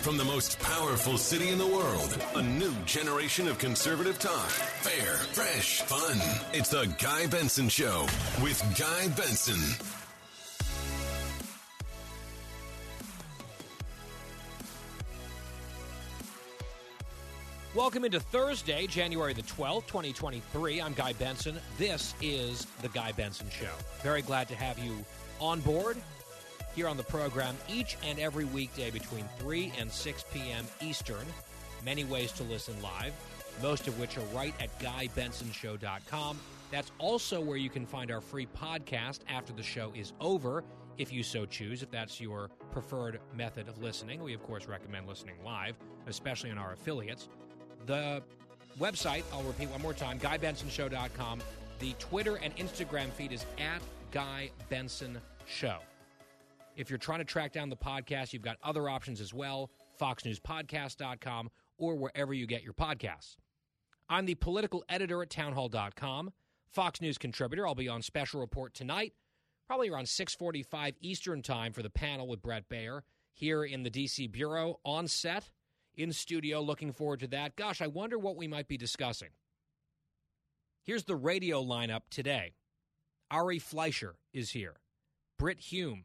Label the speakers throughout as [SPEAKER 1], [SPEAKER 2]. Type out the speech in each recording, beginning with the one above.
[SPEAKER 1] From the most powerful city in the world, a new generation of conservative talk. Fair, fresh, fun. It's the Guy Benson Show with Guy Benson.
[SPEAKER 2] Welcome into Thursday, January the 12th, 2023. I'm Guy Benson. This is The Guy Benson Show. Very glad to have you on board here on the program each and every weekday between 3 and 6 p.m. Eastern. Many ways to listen live, most of which are right at GuyBensonShow.com. That's also where you can find our free podcast after the show is over, if you so choose, if that's your preferred method of listening. We, of course, recommend listening live, especially on our affiliates. The website, I'll repeat one more time, GuyBensonShow.com. The Twitter and Instagram feed is at Guy Benson Show. If you're trying to track down the podcast, you've got other options as well FoxNewsPodcast.com or wherever you get your podcasts. I'm the political editor at townhall.com, Fox News contributor. I'll be on special report tonight, probably around 6:45 Eastern Time for the panel with Bret Baier here in the DC bureau on set in studio. Looking forward to that. Gosh, I wonder what we might be discussing. Here's the radio lineup today. Ari Fleischer is here. Brit Hume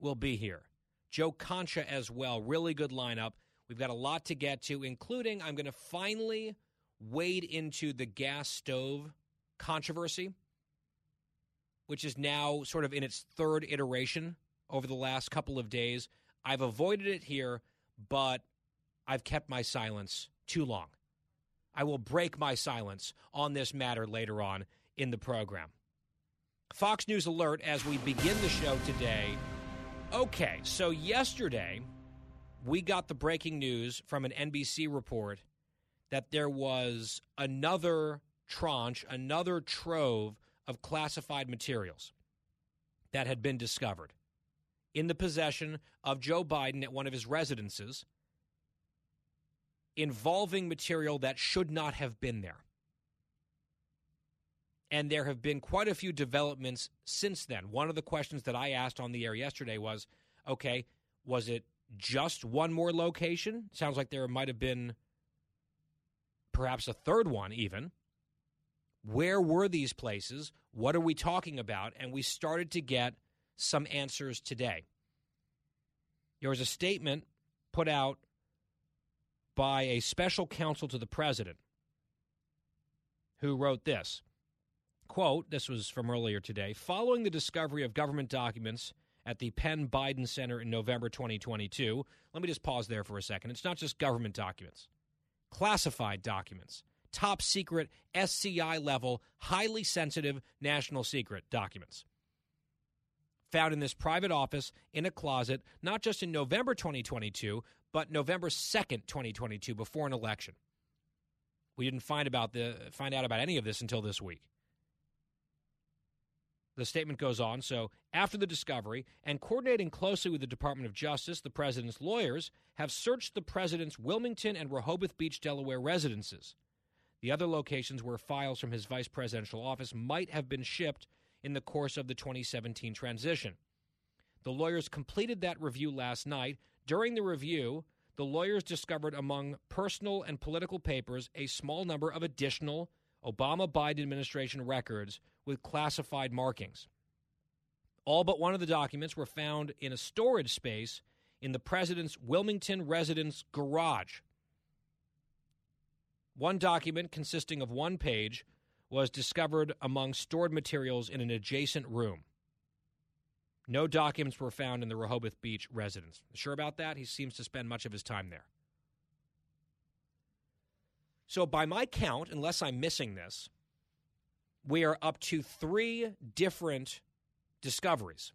[SPEAKER 2] will be here. Joe Concha as well. Really good lineup. We've got a lot to get to, including I'm going to finally wade into the gas stove controversy, which is now sort of in its third iteration over the last couple of days. I've avoided it here, but I've kept my silence too long. I will break my silence on this matter later on in the program. Fox News Alert as we begin the show today. Okay, so yesterday we got the breaking news from an NBC report that there was another tranche, another trove of classified materials that had been discovered in the possession of Joe Biden at one of his residences involving material that should not have been there. And there have been quite a few developments since then. One of the questions that I asked on the air yesterday was okay, was it just one more location? Sounds like there might have been perhaps a third one, even. Where were these places? What are we talking about? And we started to get some answers today. There was a statement put out by a special counsel to the president who wrote this quote this was from earlier today following the discovery of government documents at the penn biden center in november 2022 let me just pause there for a second it's not just government documents classified documents top secret sci level highly sensitive national secret documents found in this private office in a closet not just in november 2022 but November 2nd, 2022, before an election. We didn't find about the find out about any of this until this week. The statement goes on, so after the discovery and coordinating closely with the Department of Justice, the president's lawyers have searched the president's Wilmington and Rehoboth Beach, Delaware residences. The other locations where files from his vice presidential office might have been shipped in the course of the 2017 transition. The lawyers completed that review last night during the review, the lawyers discovered among personal and political papers a small number of additional Obama Biden administration records with classified markings. All but one of the documents were found in a storage space in the president's Wilmington residence garage. One document consisting of one page was discovered among stored materials in an adjacent room. No documents were found in the Rehoboth Beach residence. Sure about that? He seems to spend much of his time there. So, by my count, unless I'm missing this, we are up to three different discoveries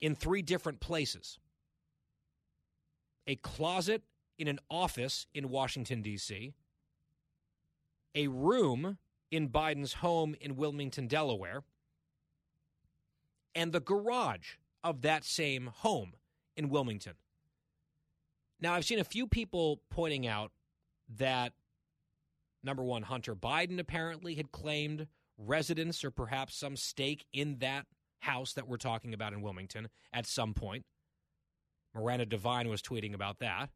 [SPEAKER 2] in three different places a closet in an office in Washington, D.C., a room in Biden's home in Wilmington, Delaware, and the garage of that same home in Wilmington. Now, I've seen a few people pointing out that number one, Hunter Biden apparently had claimed residence or perhaps some stake in that house that we're talking about in Wilmington at some point. Miranda Devine was tweeting about that.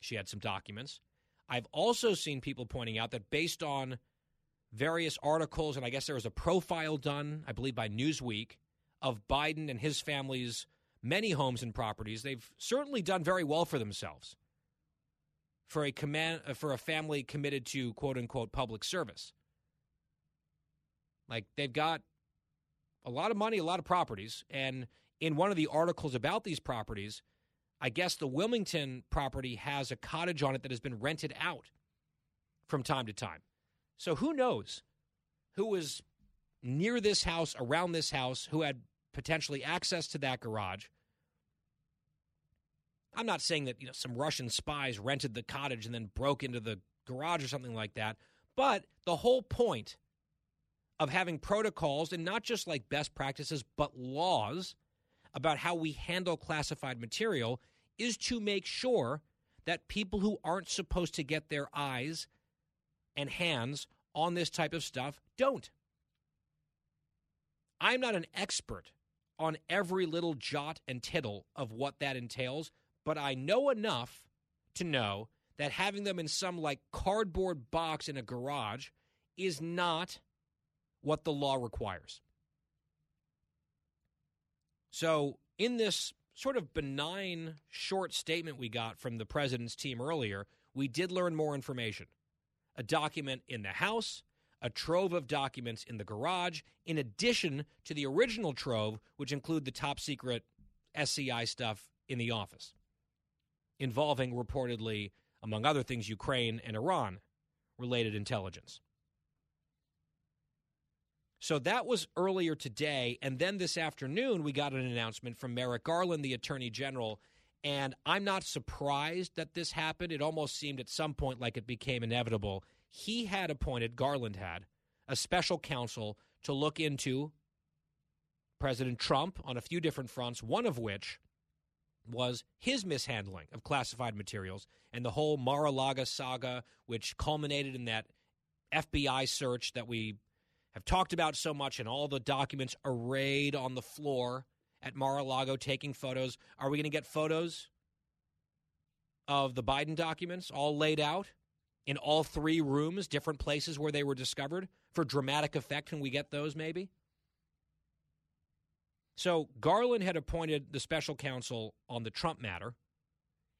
[SPEAKER 2] She had some documents. I've also seen people pointing out that based on various articles, and I guess there was a profile done, I believe, by Newsweek of Biden and his family's many homes and properties, they've certainly done very well for themselves for a command for a family committed to quote unquote public service. Like they've got a lot of money, a lot of properties, and in one of the articles about these properties, I guess the Wilmington property has a cottage on it that has been rented out from time to time. So who knows who was near this house, around this house, who had potentially access to that garage. I'm not saying that you know some Russian spies rented the cottage and then broke into the garage or something like that, but the whole point of having protocols and not just like best practices but laws about how we handle classified material is to make sure that people who aren't supposed to get their eyes and hands on this type of stuff don't. I'm not an expert on every little jot and tittle of what that entails, but I know enough to know that having them in some like cardboard box in a garage is not what the law requires. So, in this sort of benign short statement we got from the president's team earlier, we did learn more information. A document in the House, a trove of documents in the garage, in addition to the original trove, which include the top secret SCI stuff in the office, involving reportedly, among other things, Ukraine and Iran related intelligence. So that was earlier today. And then this afternoon, we got an announcement from Merrick Garland, the Attorney General. And I'm not surprised that this happened. It almost seemed at some point like it became inevitable. He had appointed, Garland had, a special counsel to look into President Trump on a few different fronts, one of which was his mishandling of classified materials and the whole Mar a Lago saga, which culminated in that FBI search that we have talked about so much and all the documents arrayed on the floor at Mar-a-Lago taking photos. Are we going to get photos of the Biden documents all laid out in all three rooms, different places where they were discovered? For dramatic effect, can we get those maybe? So Garland had appointed the special counsel on the Trump matter.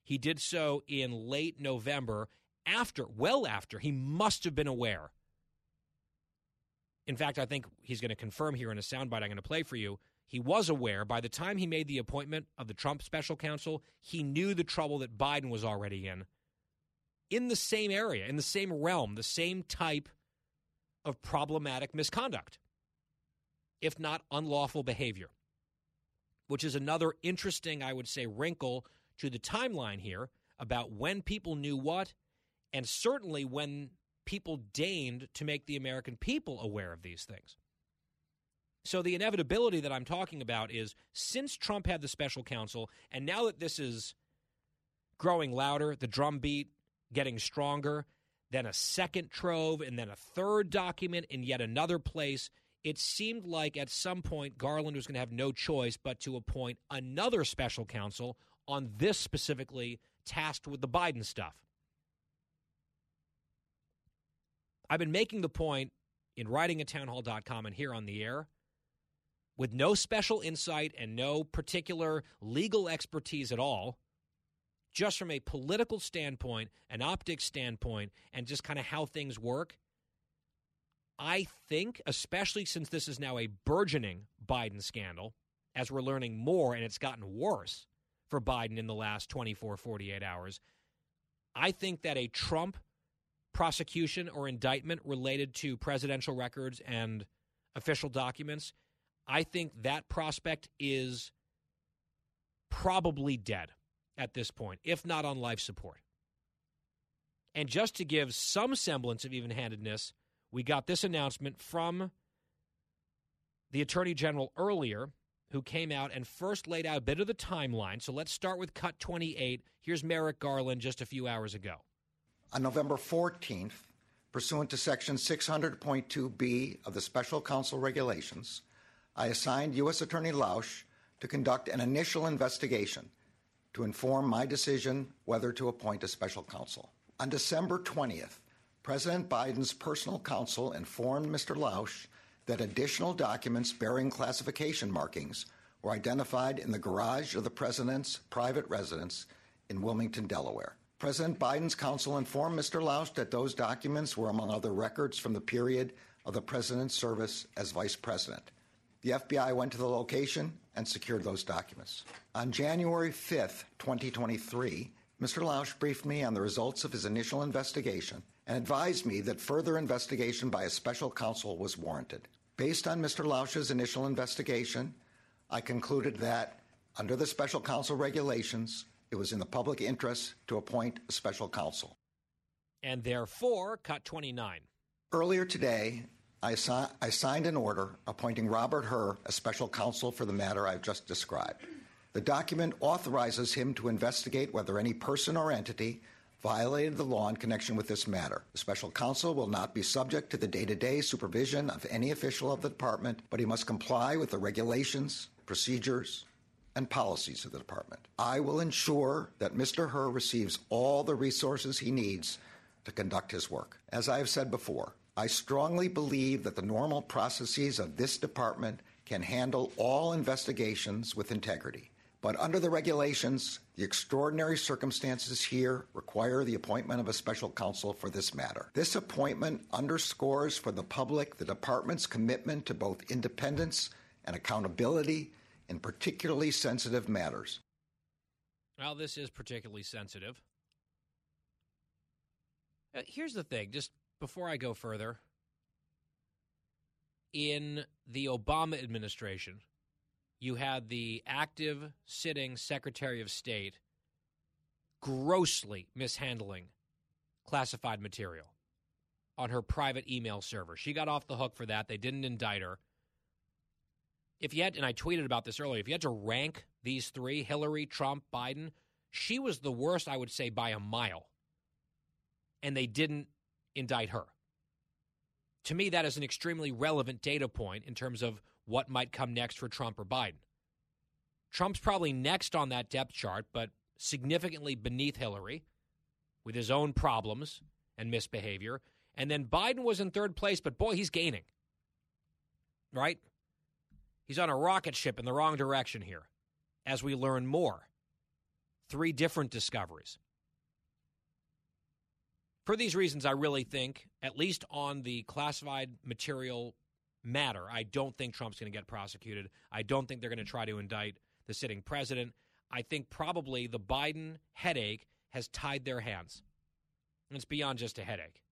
[SPEAKER 2] He did so in late November, after, well after, he must have been aware in fact, I think he's going to confirm here in a soundbite I'm going to play for you. He was aware by the time he made the appointment of the Trump special counsel, he knew the trouble that Biden was already in. In the same area, in the same realm, the same type of problematic misconduct, if not unlawful behavior, which is another interesting, I would say, wrinkle to the timeline here about when people knew what, and certainly when people deigned to make the American people aware of these things. So the inevitability that I'm talking about is since Trump had the special counsel, and now that this is growing louder, the drumbeat getting stronger, then a second trove, and then a third document in yet another place, it seemed like at some point Garland was going to have no choice but to appoint another special counsel on this specifically tasked with the Biden stuff. I've been making the point in writing at townhall.com and here on the air with no special insight and no particular legal expertise at all, just from a political standpoint, an optics standpoint, and just kind of how things work. I think, especially since this is now a burgeoning Biden scandal, as we're learning more and it's gotten worse for Biden in the last 24, 48 hours, I think that a Trump prosecution or indictment related to presidential records and official documents, I think that prospect is probably dead at this point, if not on life support. And just to give some semblance of even handedness, we got this announcement from the Attorney General earlier, who came out and first laid out a bit of the timeline. So let's start with cut 28. Here's Merrick Garland just a few hours ago.
[SPEAKER 3] On November 14th, pursuant to Section 600.2b of the Special Counsel Regulations, I assigned U.S. Attorney Lausch to conduct an initial investigation to inform my decision whether to appoint a special counsel. On December 20th, President Biden's personal counsel informed Mr. Lausch that additional documents bearing classification markings were identified in the garage of the president's private residence in Wilmington, Delaware. President Biden's counsel informed Mr. Lausch that those documents were among other records from the period of the president's service as vice president. The FBI went to the location and secured those documents. On January 5th, 2023, Mr. Lausch briefed me on the results of his initial investigation and advised me that further investigation by a special counsel was warranted. Based on Mr. Lausch's initial investigation, I concluded that, under the special counsel regulations, it was in the public interest to appoint a special counsel.
[SPEAKER 2] And therefore, cut 29.
[SPEAKER 3] Earlier today, I, I signed an order appointing Robert Hur as special counsel for the matter I've just described. The document authorizes him to investigate whether any person or entity violated the law in connection with this matter. The special counsel will not be subject to the day to day supervision of any official of the department, but he must comply with the regulations, procedures, and policies of the department. I will ensure that Mr. Hur receives all the resources he needs to conduct his work. As I have said before, I strongly believe that the normal processes of this department can handle all investigations with integrity. But under the regulations, the extraordinary circumstances here require the appointment of a special counsel for this matter. This appointment underscores for the public the department's commitment to both independence and accountability in particularly sensitive matters.
[SPEAKER 2] Well, this is particularly sensitive. Uh, here's the thing, just before I go further. In the Obama administration, you had the active sitting Secretary of State grossly mishandling classified material on her private email server. She got off the hook for that. They didn't indict her. If you had, and I tweeted about this earlier, if you had to rank these three Hillary, Trump, Biden, she was the worst, I would say, by a mile. And they didn't indict her. To me, that is an extremely relevant data point in terms of what might come next for Trump or Biden. Trump's probably next on that depth chart, but significantly beneath Hillary with his own problems and misbehavior. And then Biden was in third place, but boy, he's gaining. Right? He's on a rocket ship in the wrong direction here as we learn more. Three different discoveries. For these reasons, I really think, at least on the classified material matter, I don't think Trump's going to get prosecuted. I don't think they're going to try to indict the sitting president. I think probably the Biden headache has tied their hands. And it's beyond just a headache.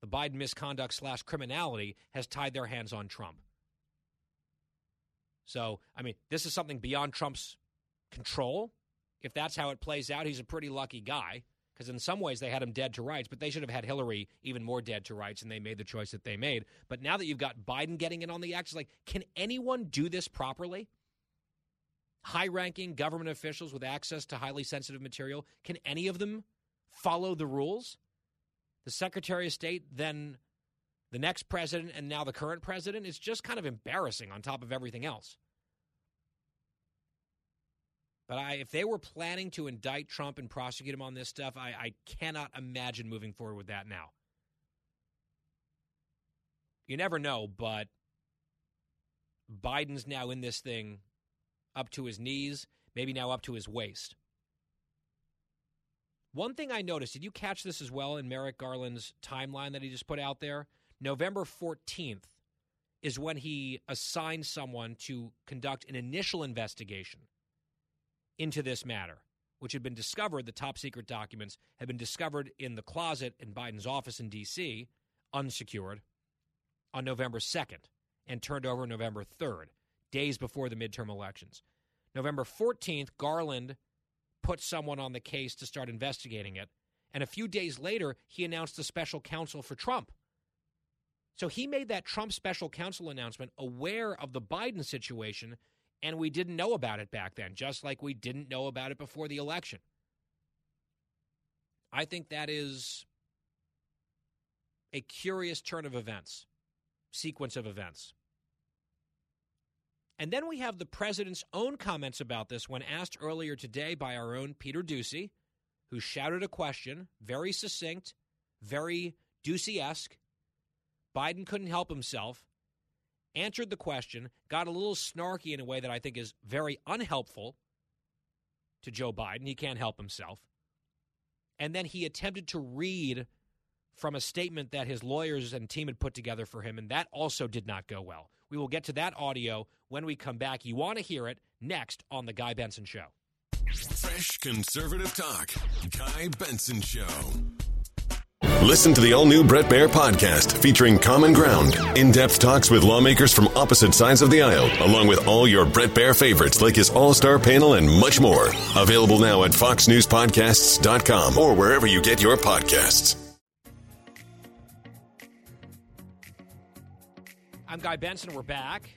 [SPEAKER 2] The Biden misconduct slash criminality has tied their hands on Trump. So, I mean, this is something beyond Trump's control. If that's how it plays out, he's a pretty lucky guy because in some ways they had him dead to rights, but they should have had Hillary even more dead to rights, and they made the choice that they made. But now that you've got Biden getting in on the act, it's like, can anyone do this properly? High ranking government officials with access to highly sensitive material, can any of them follow the rules? The Secretary of State, then the next president, and now the current president? is just kind of embarrassing on top of everything else. But I, if they were planning to indict Trump and prosecute him on this stuff, I, I cannot imagine moving forward with that now. You never know, but Biden's now in this thing up to his knees, maybe now up to his waist. One thing I noticed, did you catch this as well in Merrick Garland's timeline that he just put out there? November 14th is when he assigned someone to conduct an initial investigation into this matter, which had been discovered, the top secret documents had been discovered in the closet in Biden's office in D.C., unsecured, on November 2nd and turned over November 3rd, days before the midterm elections. November 14th, Garland put someone on the case to start investigating it. And a few days later, he announced a special counsel for Trump. So he made that Trump special counsel announcement aware of the Biden situation, and we didn't know about it back then, just like we didn't know about it before the election. I think that is a curious turn of events, sequence of events. And then we have the president's own comments about this when asked earlier today by our own Peter Doocy, who shouted a question, very succinct, very Doocy esque. Biden couldn't help himself, answered the question, got a little snarky in a way that I think is very unhelpful to Joe Biden. He can't help himself. And then he attempted to read from a statement that his lawyers and team had put together for him, and that also did not go well. We will get to that audio when we come back. You want to hear it next on The Guy Benson Show.
[SPEAKER 1] Fresh conservative talk. Guy Benson Show. Listen to the all new Bret Baier podcast featuring Common Ground, in depth talks with lawmakers from opposite sides of the aisle, along with all your Bret Baier favorites like his all star panel and much more. Available now at FoxNewsPodcasts.com or wherever you get your podcasts.
[SPEAKER 2] I'm Guy Benson. We're back.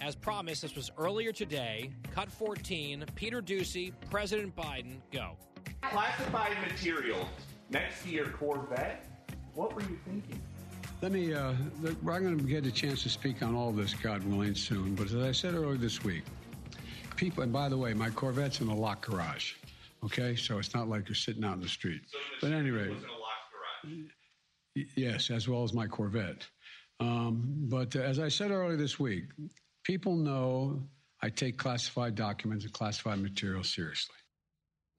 [SPEAKER 2] As promised, this was earlier today. Cut 14, Peter Doocy, President Biden, go.
[SPEAKER 4] Classified material next to your Corvette. What were you thinking?
[SPEAKER 5] Let me, uh, look, I'm going to get a chance to speak on all this, God willing, soon. But as I said earlier this week, people, and by the way, my Corvette's in a locked garage. Okay, so it's not like you're sitting out in the street.
[SPEAKER 4] So the
[SPEAKER 5] but anyway,
[SPEAKER 4] was in a locked garage.
[SPEAKER 5] y- yes, as well as my Corvette. Um, but uh, as I said earlier this week, people know I take classified documents and classified material seriously.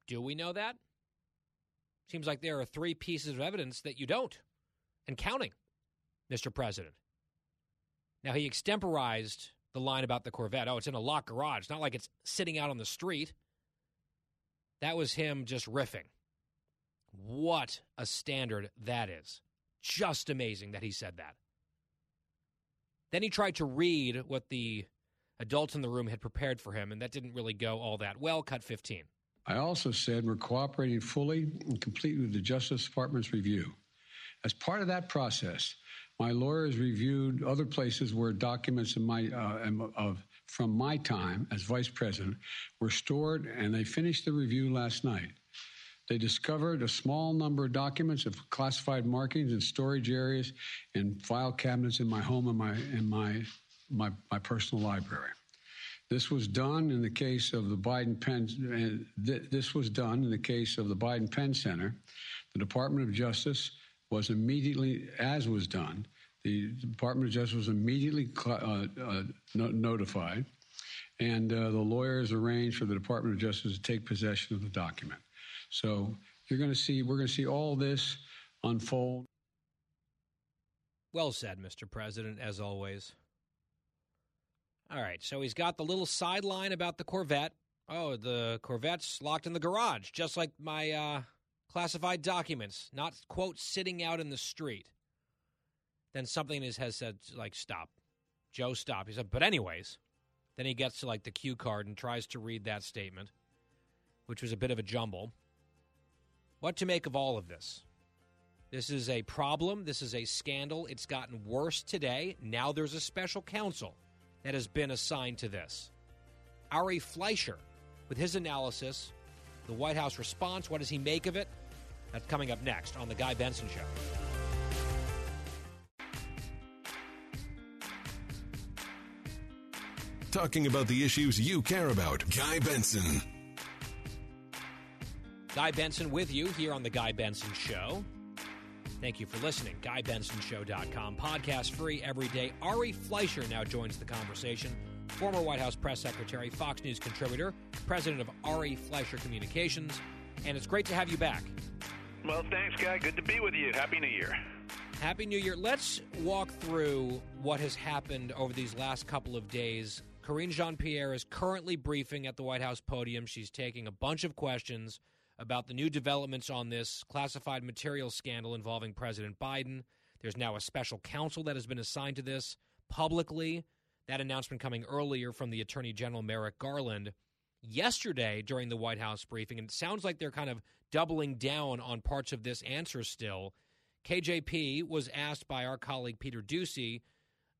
[SPEAKER 2] Do we know that? Seems like there are three pieces of evidence that you don't, and counting, Mr. President. Now, he extemporized the line about the Corvette. Oh, it's in a locked garage. Not like it's sitting out on the street. That was him just riffing. What a standard that is. Just amazing that he said that. Then he tried to read what the adults in the room had prepared for him, and that didn't really go all that well. Cut 15.
[SPEAKER 5] I also said we're cooperating fully and completely with the Justice Department's review. As part of that process, my lawyers reviewed other places where documents my, uh, of, from my time as vice president were stored, and they finished the review last night. They discovered a small number of documents of classified markings in storage areas and file cabinets in my home and my, in my, my, my personal library. This was done in the case of the Biden Penn. uh, This was done in the case of the Biden Penn Center. The Department of Justice was immediately, as was done, the Department of Justice was immediately uh, uh, notified, and uh, the lawyers arranged for the Department of Justice to take possession of the document. So you're going to see, we're going to see all this unfold.
[SPEAKER 2] Well said, Mr. President, as always. All right, so he's got the little sideline about the Corvette. Oh, the Corvette's locked in the garage, just like my uh, classified documents, not, quote, sitting out in the street. Then something in his head said, like, stop. Joe, stop. He said, but anyways. Then he gets to, like, the cue card and tries to read that statement, which was a bit of a jumble. What to make of all of this? This is a problem. This is a scandal. It's gotten worse today. Now there's a special counsel that has been assigned to this. Ari Fleischer, with his analysis, the White House response, what does he make of it? That's coming up next on The Guy Benson Show.
[SPEAKER 1] Talking about the issues you care about. Guy Benson.
[SPEAKER 2] Guy Benson with you here on The Guy Benson Show. Thank you for listening. GuyBensonShow.com. Podcast free every day. Ari Fleischer now joins the conversation. Former White House press secretary, Fox News contributor, president of Ari Fleischer Communications. And it's great to have you back.
[SPEAKER 6] Well, thanks, Guy. Good to be with you. Happy New Year.
[SPEAKER 2] Happy New Year. Let's walk through what has happened over these last couple of days. Karine Jean Pierre is currently briefing at the White House podium. She's taking a bunch of questions about the new developments on this classified material scandal involving President Biden. There's now a special counsel that has been assigned to this publicly. That announcement coming earlier from the Attorney General Merrick Garland yesterday during the White House briefing, and it sounds like they're kind of doubling down on parts of this answer still. KJP was asked by our colleague Peter Doocy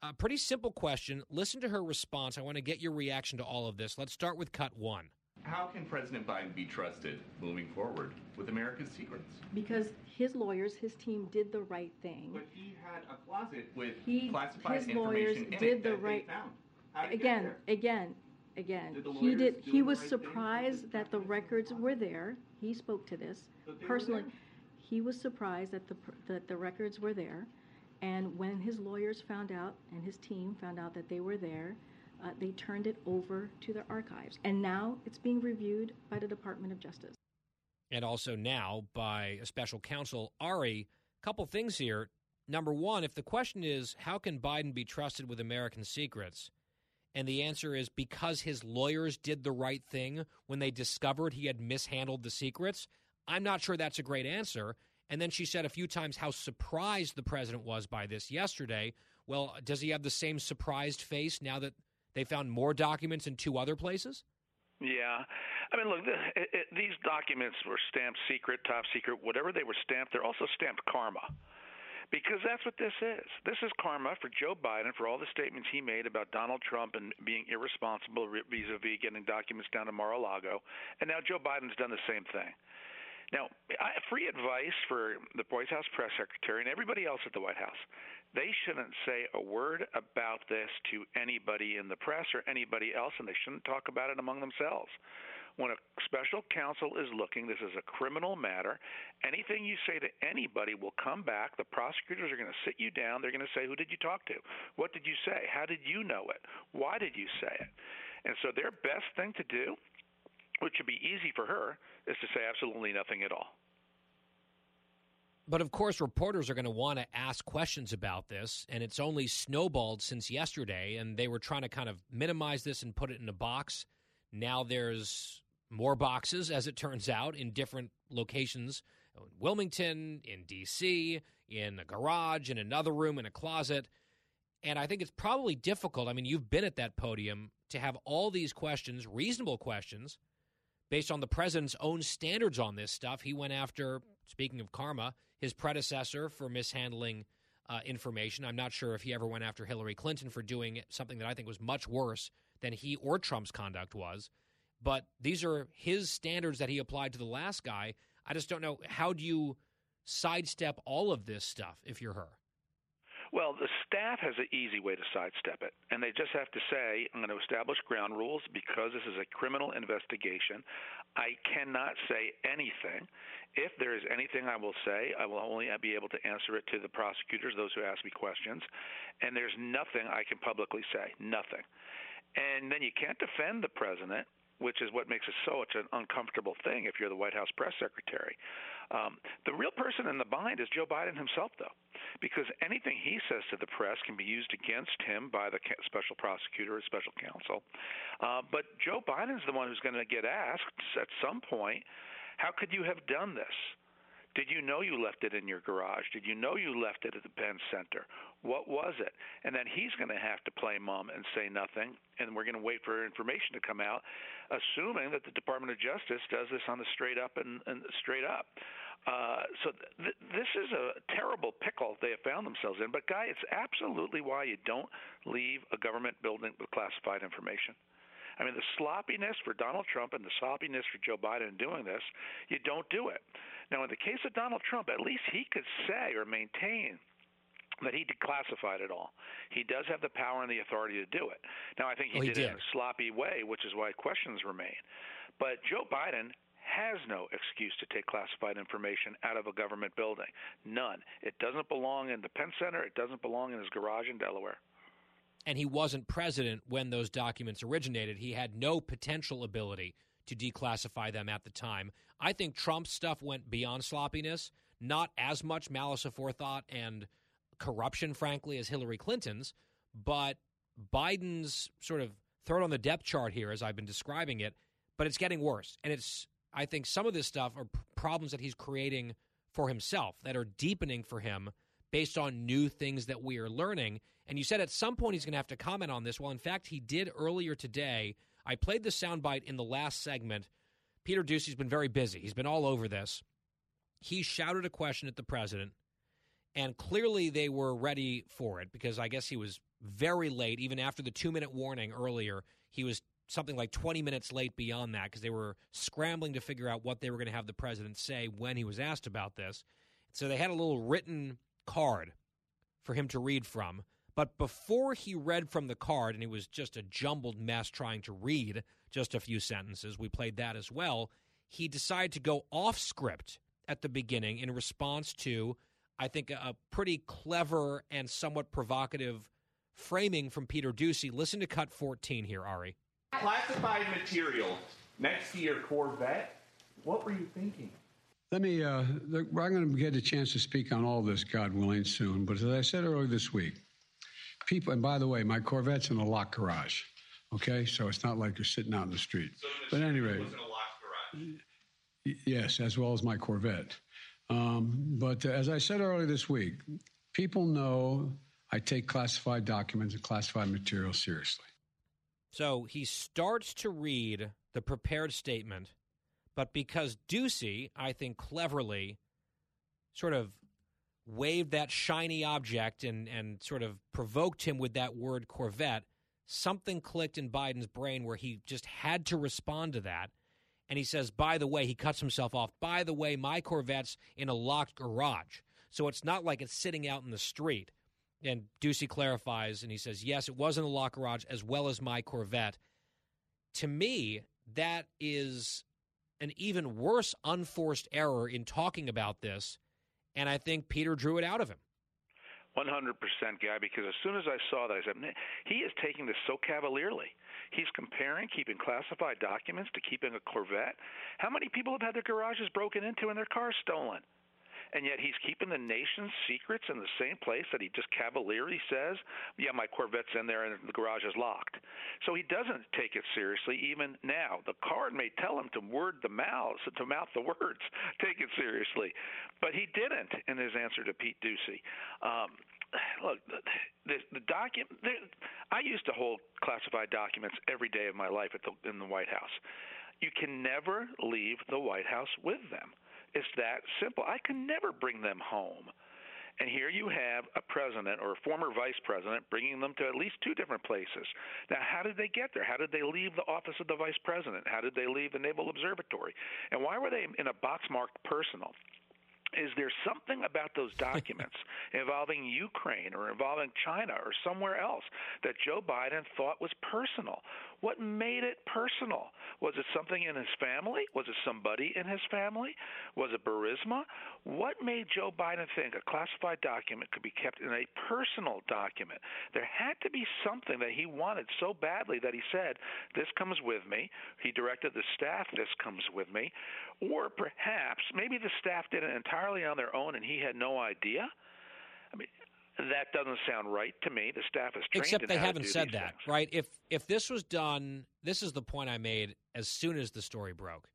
[SPEAKER 2] a pretty simple question. Listen to her response. I want to get your reaction to all of this. Let's start with cut one.
[SPEAKER 4] How can President Biden be trusted moving forward with America's secrets?
[SPEAKER 7] Because his lawyers, his team did the right thing.
[SPEAKER 4] But he had a closet with
[SPEAKER 7] He,
[SPEAKER 4] classified
[SPEAKER 7] his lawyers
[SPEAKER 4] information in
[SPEAKER 7] did the
[SPEAKER 4] that
[SPEAKER 7] right.
[SPEAKER 4] they found. How did it get
[SPEAKER 7] Again, again, again.
[SPEAKER 4] Did
[SPEAKER 7] He did. He was
[SPEAKER 4] right thing?
[SPEAKER 7] surprised that the records were there. He spoke to this
[SPEAKER 4] But they were
[SPEAKER 7] personally. He was surprised that the that the records were there, and when his lawyers found out and his team found out that they were there, uh, they turned it over to the archives, and now it's being reviewed by the Department of Justice.
[SPEAKER 2] and also now by a special counsel, Ari. Couple things here. Number one, if the question is how can Biden be trusted with American secrets, and the answer is because his lawyers did the right thing when they discovered he had mishandled the secrets, I'm not sure that's a great answer. And then she said a few times how surprised the president was by this yesterday. Well, does he have the same surprised face now that they found more documents in two other places?
[SPEAKER 6] Yeah. I mean, look, it, it, these documents were stamped secret, top secret, whatever they were stamped, they're also stamped karma. Because that's what this is. This is karma for Joe Biden for all the statements he made about Donald Trump and being irresponsible vis a vis getting documents down to Mar a Lago. And now Joe Biden's done the same thing. Now, free advice for the White House press secretary and everybody else at the White House. They shouldn't say a word about this to anybody in the press or anybody else, and they shouldn't talk about it among themselves. When a special counsel is looking, this is a criminal matter. Anything you say to anybody will come back. The prosecutors are going to sit you down. They're going to say, Who did you talk to? What did you say? How did you know it? Why did you say it? And so, their best thing to do, which would be easy for her, is to say absolutely nothing at all.
[SPEAKER 2] But of course, reporters are going to want to ask questions about this, and it's only snowballed since yesterday. And they were trying to kind of minimize this and put it in a box. Now there's more boxes, as it turns out, in different locations in Wilmington, in D.C., in a garage, in another room, in a closet. And I think it's probably difficult. I mean, you've been at that podium to have all these questions, reasonable questions, based on the president's own standards on this stuff. He went after, speaking of karma, his predecessor for mishandling uh, information. I'm not sure if he ever went after Hillary Clinton for doing something that I think was much worse than he or Trump's conduct was. But these are his standards that he applied to the last guy. I just don't know how do you sidestep all of this stuff if you're her.
[SPEAKER 6] Well, the staff has an easy way to sidestep it, and they just have to say, I'm going to establish ground rules because this is a criminal investigation. I cannot say anything. If there is anything I will say, I will only be able to answer it to the prosecutors, those who ask me questions, and there's nothing I can publicly say. Nothing. And then you can't defend the president which is what makes it so such an uncomfortable thing if you're the White House press secretary. Um, the real person in the bind is Joe Biden himself, though, because anything he says to the press can be used against him by the special prosecutor or special counsel. Uh, but Joe Biden's the one who's going to get asked at some point, how could you have done this? Did you know you left it in your garage? Did you know you left it at the Penn Center? What was it? And then he's going to have to play mum and say nothing, and we're going to wait for information to come out, assuming that the Department of Justice does this on the straight up and, and straight up. Uh, so th- this is a terrible pickle they have found themselves in. But, Guy, it's absolutely why you don't leave a government building with classified information. I mean, the sloppiness for Donald Trump and the sloppiness for Joe Biden in doing this, you don't do it. Now, in the case of Donald Trump, at least he could say or maintain that he declassified it all. He does have the power and the authority to do it. Now, I think he,
[SPEAKER 2] he
[SPEAKER 6] did, it in a sloppy way, which is why questions remain. But Joe Biden has no excuse to take classified information out of a government building. None. It doesn't belong in the Penn Center. It doesn't belong in his garage in Delaware.
[SPEAKER 2] and he wasn't president when those documents originated. He had no potential ability to declassify them at the time. I think Trump's stuff went beyond sloppiness, not as much malice aforethought and corruption, frankly, as Hillary Clinton's, but Biden's sort of third on the depth chart here, as I've been describing it, but it's getting worse. And it's, I think some of this stuff are problems that he's creating for himself that are deepening for him based on new things that we are learning. And you said at some point he's going to have to comment on this. Well, in fact, he did earlier today. I played the soundbite in the last segment. Peter Doocy's been very busy. He's been all over this. He shouted a question at the president, and clearly they were ready for it because I guess he was very late, even after the two minute warning earlier. He was something like 20 minutes late beyond that because they were scrambling to figure out what they were going to have the president say when he was asked about this. So they had a little written card for him to read from. But before he read from the card, and it was just a jumbled mess trying to read just a few sentences, we played that as well. He decided to go off script at the beginning in response to, I think, a pretty clever and somewhat provocative framing from Peter Doocy. Listen to cut 14 here, Ari.
[SPEAKER 4] Classified material next to your Corvette. What were you thinking?
[SPEAKER 5] Let me, uh, look, I'm going to get a chance to speak on all this, God willing, soon. But as I said earlier this week, people, and by the way, my Corvette's in a locked garage, okay? So it's not like you're sitting out in the street.
[SPEAKER 4] So the
[SPEAKER 5] but anyway,
[SPEAKER 4] was in a locked garage.
[SPEAKER 5] yes, as well as my Corvette. Um, but uh, as I said earlier this week, people know I take classified documents and classified material seriously.
[SPEAKER 2] So he starts to read the prepared statement, but because Doocy, I think cleverly, sort of waved that shiny object and, and sort of provoked him with that word Corvette, something clicked in Biden's brain where he just had to respond to that. And he says, by the way, he cuts himself off. By the way, my Corvette's in a locked garage. So it's not like it's sitting out in the street. And Doocy clarifies and he says, yes, it was in a locked garage as well as my Corvette. To me, that is an even worse unforced error in talking about this. And I think Peter drew it out of him.
[SPEAKER 6] 100% guy because as soon as I saw that, I said, he is taking this so cavalierly. He's comparing keeping classified documents to keeping a Corvette. How many people have had their garages broken into and their cars stolen? And yet he's keeping the nation's secrets in the same place that he just cavalierly says, yeah, my Corvette's in there and the garage is locked. So he doesn't take it seriously even now. The card may tell him to word the mouth, to mouth the words, take it seriously. But he didn't in his answer to Pete Doocy. Um, look, the, the document. I used to hold classified documents every day of my life at the, in the White House. You can never leave the White House with them. It's that simple. I can never bring them home. And here you have a president or a former vice president bringing them to at least two different places. Now, how did they get there? How did they leave the office of the vice president? How did they leave the Naval Observatory? And why were they in a box marked personal? Is there something about those documents involving Ukraine or involving China or somewhere else that Joe Biden thought was personal? What made it personal? Was it something in his family? Was it somebody in his family? Was it Burisma? What made Joe Biden think a classified document could be kept in a personal document? There had to be something that he wanted so badly that he said, This comes with me. He directed the staff, This comes with me. Or perhaps maybe the staff did it entirely on their own and he had no idea. I mean, that doesn't sound right to me. The staff is trained.
[SPEAKER 2] Except they haven't said that,
[SPEAKER 6] things.
[SPEAKER 2] right? If if this was done, this is the point I made as soon as the story broke.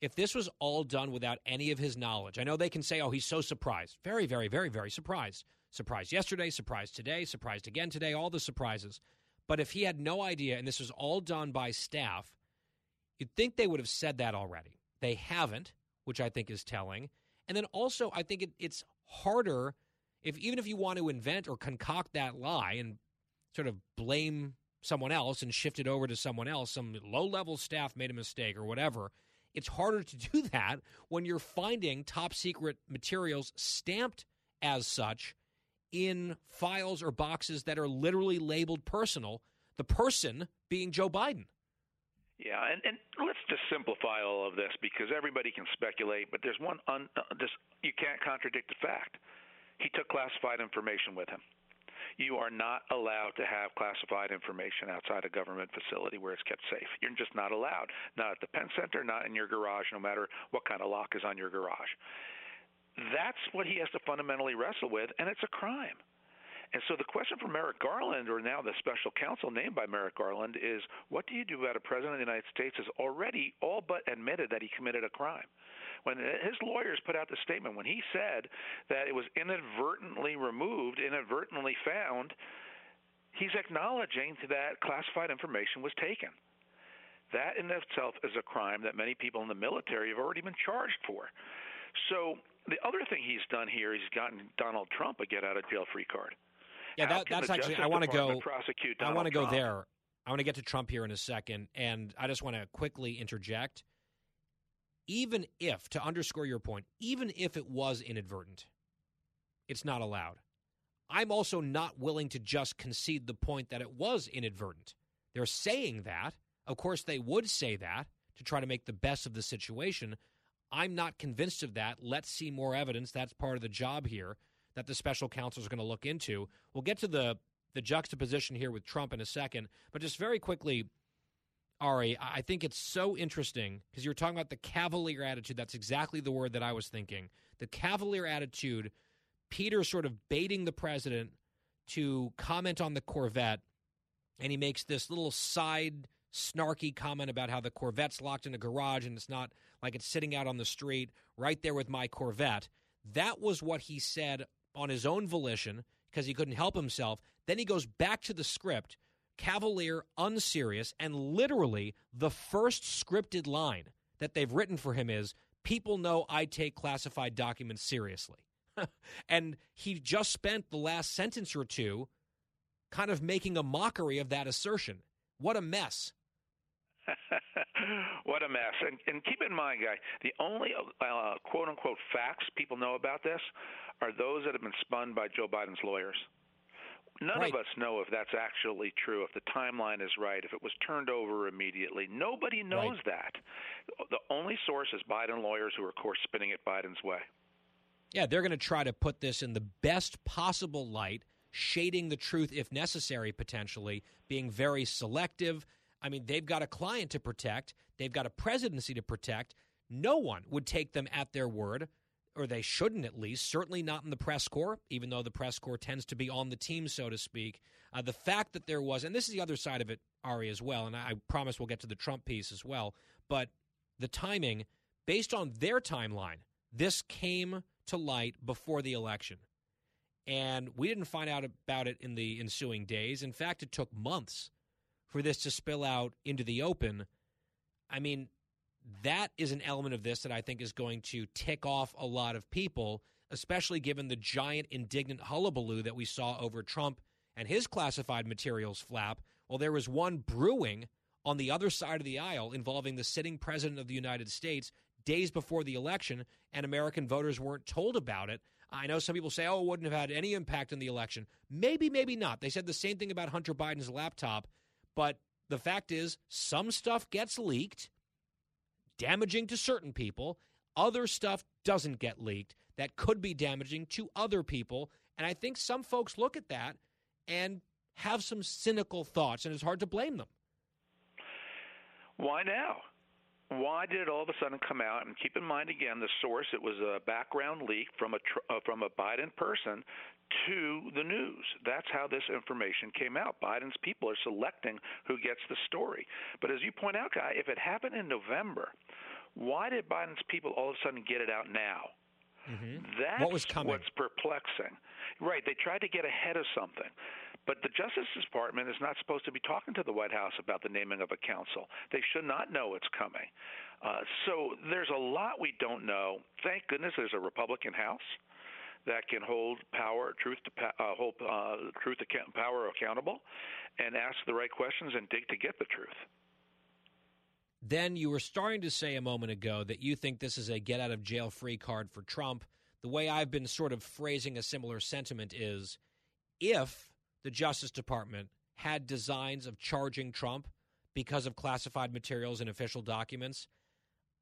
[SPEAKER 2] If this was all done without any of his knowledge, I know they can say, "Oh, he's so surprised." Very, very, very, very surprised. Surprised yesterday, surprised today, surprised again today, all the surprises. But if he had no idea and this was all done by staff, you'd think they would have said that already. They haven't, which I think is telling. And then also, I think it, it's harder if even if you want to invent or concoct that lie and sort of blame someone else and shift it over to someone else, some low level staff made a mistake or whatever, it's harder to do that when you're finding top secret materials stamped as such in files or boxes that are literally labeled personal, the person being Joe Biden.
[SPEAKER 6] Yeah, and, and let's just simplify all of this because everybody can speculate, but there's one un, uh, this, you can't contradict the fact. He took classified information with him. You are not allowed to have classified information outside a government facility where it's kept safe. You're just not allowed. Not at the Penn Center, not in your garage, no matter what kind of lock is on your garage. That's what he has to fundamentally wrestle with, and it's a crime. And so the question for Merrick Garland, or now the special counsel named by Merrick Garland, is what do you do about a president of the United States has already all but admitted that he committed a crime? When his lawyers put out the statement, when he said that it was inadvertently removed, inadvertently found, he's acknowledging that classified information was taken. That in itself is a crime that many people in the military have already been charged for. So the other thing he's done here, he's gotten Donald Trump a get out of jail free card.
[SPEAKER 2] Yeah, that, that's actually. I want to go. I want to go there. I want to get to Trump here in a second, and I just want to quickly interject. Even if, to underscore your point, even if it was inadvertent, it's not allowed. I'm also not willing to just concede the point that it was inadvertent. They're saying that. Of course, they would say that to try to make the best of the situation. I'm not convinced of that. Let's see more evidence. That's part of the job here that the special counsel is going to look into. We'll get to the the juxtaposition here with Trump in a second, but just very quickly, Ari, I think it's so interesting because you were talking about the cavalier attitude. That's exactly the word that I was thinking. The cavalier attitude Peter sort of baiting the president to comment on the Corvette, and he makes this little side snarky comment about how the Corvette's locked in a garage and it's not like it's sitting out on the street right there with my Corvette. That was what he said on his own volition because he couldn't help himself. Then he goes back to the script, cavalier, unserious, and literally the first scripted line that they've written for him is People know I take classified documents seriously. and he just spent the last sentence or two kind of making a mockery of that assertion. What a mess.
[SPEAKER 6] what a mess. And, and, keep in mind, guy, the only uh, quote unquote facts people know about this are those that have been spun by Joe Biden's lawyers. None right. of us know if that's actually true, if the timeline is right, if it was turned over immediately. Nobody knows right. that. The only source is Biden lawyers who are, of course, spinning it Biden's way.
[SPEAKER 2] Yeah, they're going to try to put this in the best possible light, shading the truth if necessary, potentially, being very selective. I mean, they've got a client to protect, they've got a presidency to protect. No one would take them at their word, or they shouldn't at least, certainly not in the press corps, even though the press corps tends to be on the team, so to speak. Uh, the fact that there was, and this is the other side of it, Ari, as well, and I promise we'll get to the Trump piece as well, but the timing, based on their timeline, this came to light before the election. And we didn't find out about it in the ensuing days. In fact, it took months for this to spill out into the open. I mean, that is an element of this that I think is going to tick off a lot of people, especially given the giant indignant hullabaloo that we saw over Trump and his classified materials flap. Well, there was one brewing on the other side of the aisle involving the sitting president of the United States days before the election, and American voters weren't told about it. I know some people say, oh, it wouldn't have had any impact on the election. Maybe, maybe not. They said the same thing about Hunter Biden's laptop, but the fact is, some stuff gets leaked, damaging to certain people. Other stuff doesn't get leaked that could be damaging to other people. And I think some folks look at that and have some cynical thoughts, and it's hard to blame them.
[SPEAKER 6] Why now? Why did it all of a sudden come out? And keep in mind again, the source it was a background leak from a uh, from a Biden person to the news. That's how this information came out. Biden's people are selecting who gets the story. But as you point out, guy, if it happened in November, why did Biden's people all of a sudden get it out now?
[SPEAKER 2] Mm-hmm.
[SPEAKER 6] That's
[SPEAKER 2] what was coming.
[SPEAKER 6] what's perplexing. Right, they tried to get ahead of something. But the Justice Department is not supposed to be talking to the White House about the naming of a counsel. They should not know it's coming. Uh, so there's a lot we don't know. Thank goodness there's a Republican House that can hold power, truth to uh, hold uh, truth account, power accountable, and ask the right questions and dig to get the truth.
[SPEAKER 2] Then you were starting to say a moment ago that you think this is a get out of jail free card for Trump. The way I've been sort of phrasing a similar sentiment is if the Justice Department had designs of charging Trump because of classified materials and official documents,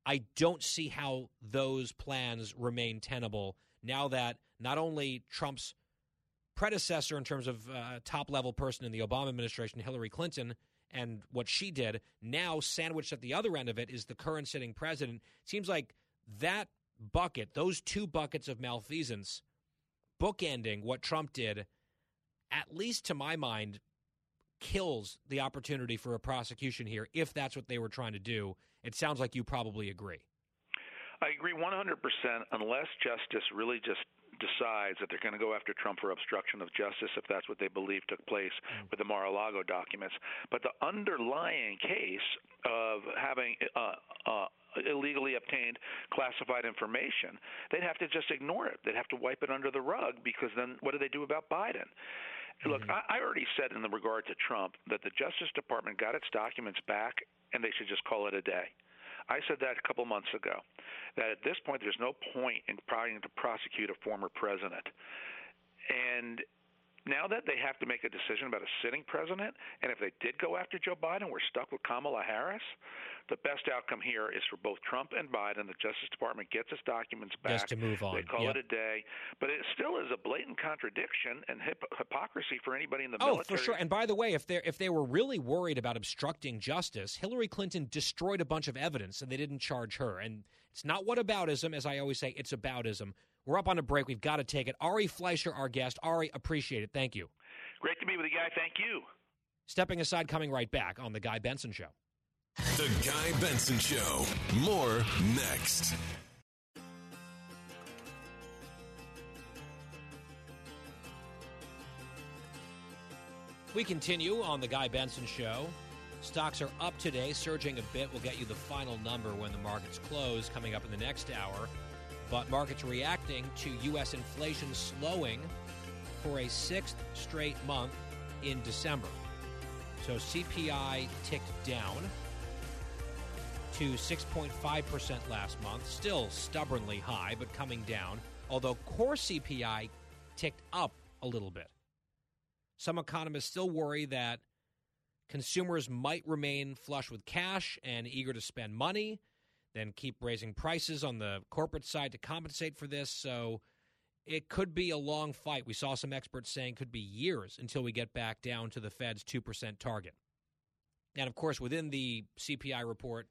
[SPEAKER 2] I don't see how those plans remain tenable now that not only Trump's predecessor, in terms of uh, top level person in the Obama administration, Hillary Clinton, and what she did, now sandwiched at the other end of it is the current sitting president. It seems like that bucket, those two buckets of malfeasance, bookending what Trump did at least to my mind, kills the opportunity for a prosecution here if that's what they were trying to do. It sounds like you probably agree.
[SPEAKER 6] I agree 100% unless justice really just decides that they're going to go after Trump for obstruction of justice, if that's what they believe took place mm. with the Mar-a-Lago documents. But the underlying case of having uh, uh, illegally obtained classified information, they'd have to just ignore it. They'd have to wipe it under the rug because then what do they do about Biden? Look, mm-hmm. I, I already said in the regard to Trump that the Justice Department got its documents back and they should just call it a day. I said that a couple months ago. That at this point, there's no point in trying to prosecute a former president. And now that they have to make a decision about a sitting president, and if they did go after Joe Biden, we're stuck with Kamala Harris. The best outcome here is for both Trump and Biden. The Justice Department gets its documents back.
[SPEAKER 2] Just to move on.
[SPEAKER 6] They call
[SPEAKER 2] yep.
[SPEAKER 6] it a day, but it still is a blatant contradiction and hip- hypocrisy for anybody in the
[SPEAKER 2] oh,
[SPEAKER 6] military.
[SPEAKER 2] for sure. And by the way, if they if they were really worried about obstructing justice, Hillary Clinton destroyed a bunch of evidence, and they didn't charge her. And it's not whataboutism, as I always say. It's aboutism. We're up on a break. We've got to take it. Ari Fleischer, our guest. Ari, appreciate it. Thank you.
[SPEAKER 6] Great to be with you, Guy. Thank you.
[SPEAKER 2] Stepping aside, coming right back on The Guy Benson Show.
[SPEAKER 1] The Guy Benson Show. More next.
[SPEAKER 2] We continue on The Guy Benson Show. Stocks are up today, surging a bit. We'll get you the final number when the markets close coming up in the next hour. But markets reacting to U.S. inflation slowing for a sixth straight month in December. So CPI ticked down to 6.5% last month, still stubbornly high, but coming down, although core CPI ticked up a little bit. Some economists still worry that consumers might remain flush with cash and eager to spend money, then keep raising prices on the corporate side to compensate for this. So it could be a long fight. We saw some experts saying could be years until we get back down to the Fed's 2% target. And of course, within the CPI report,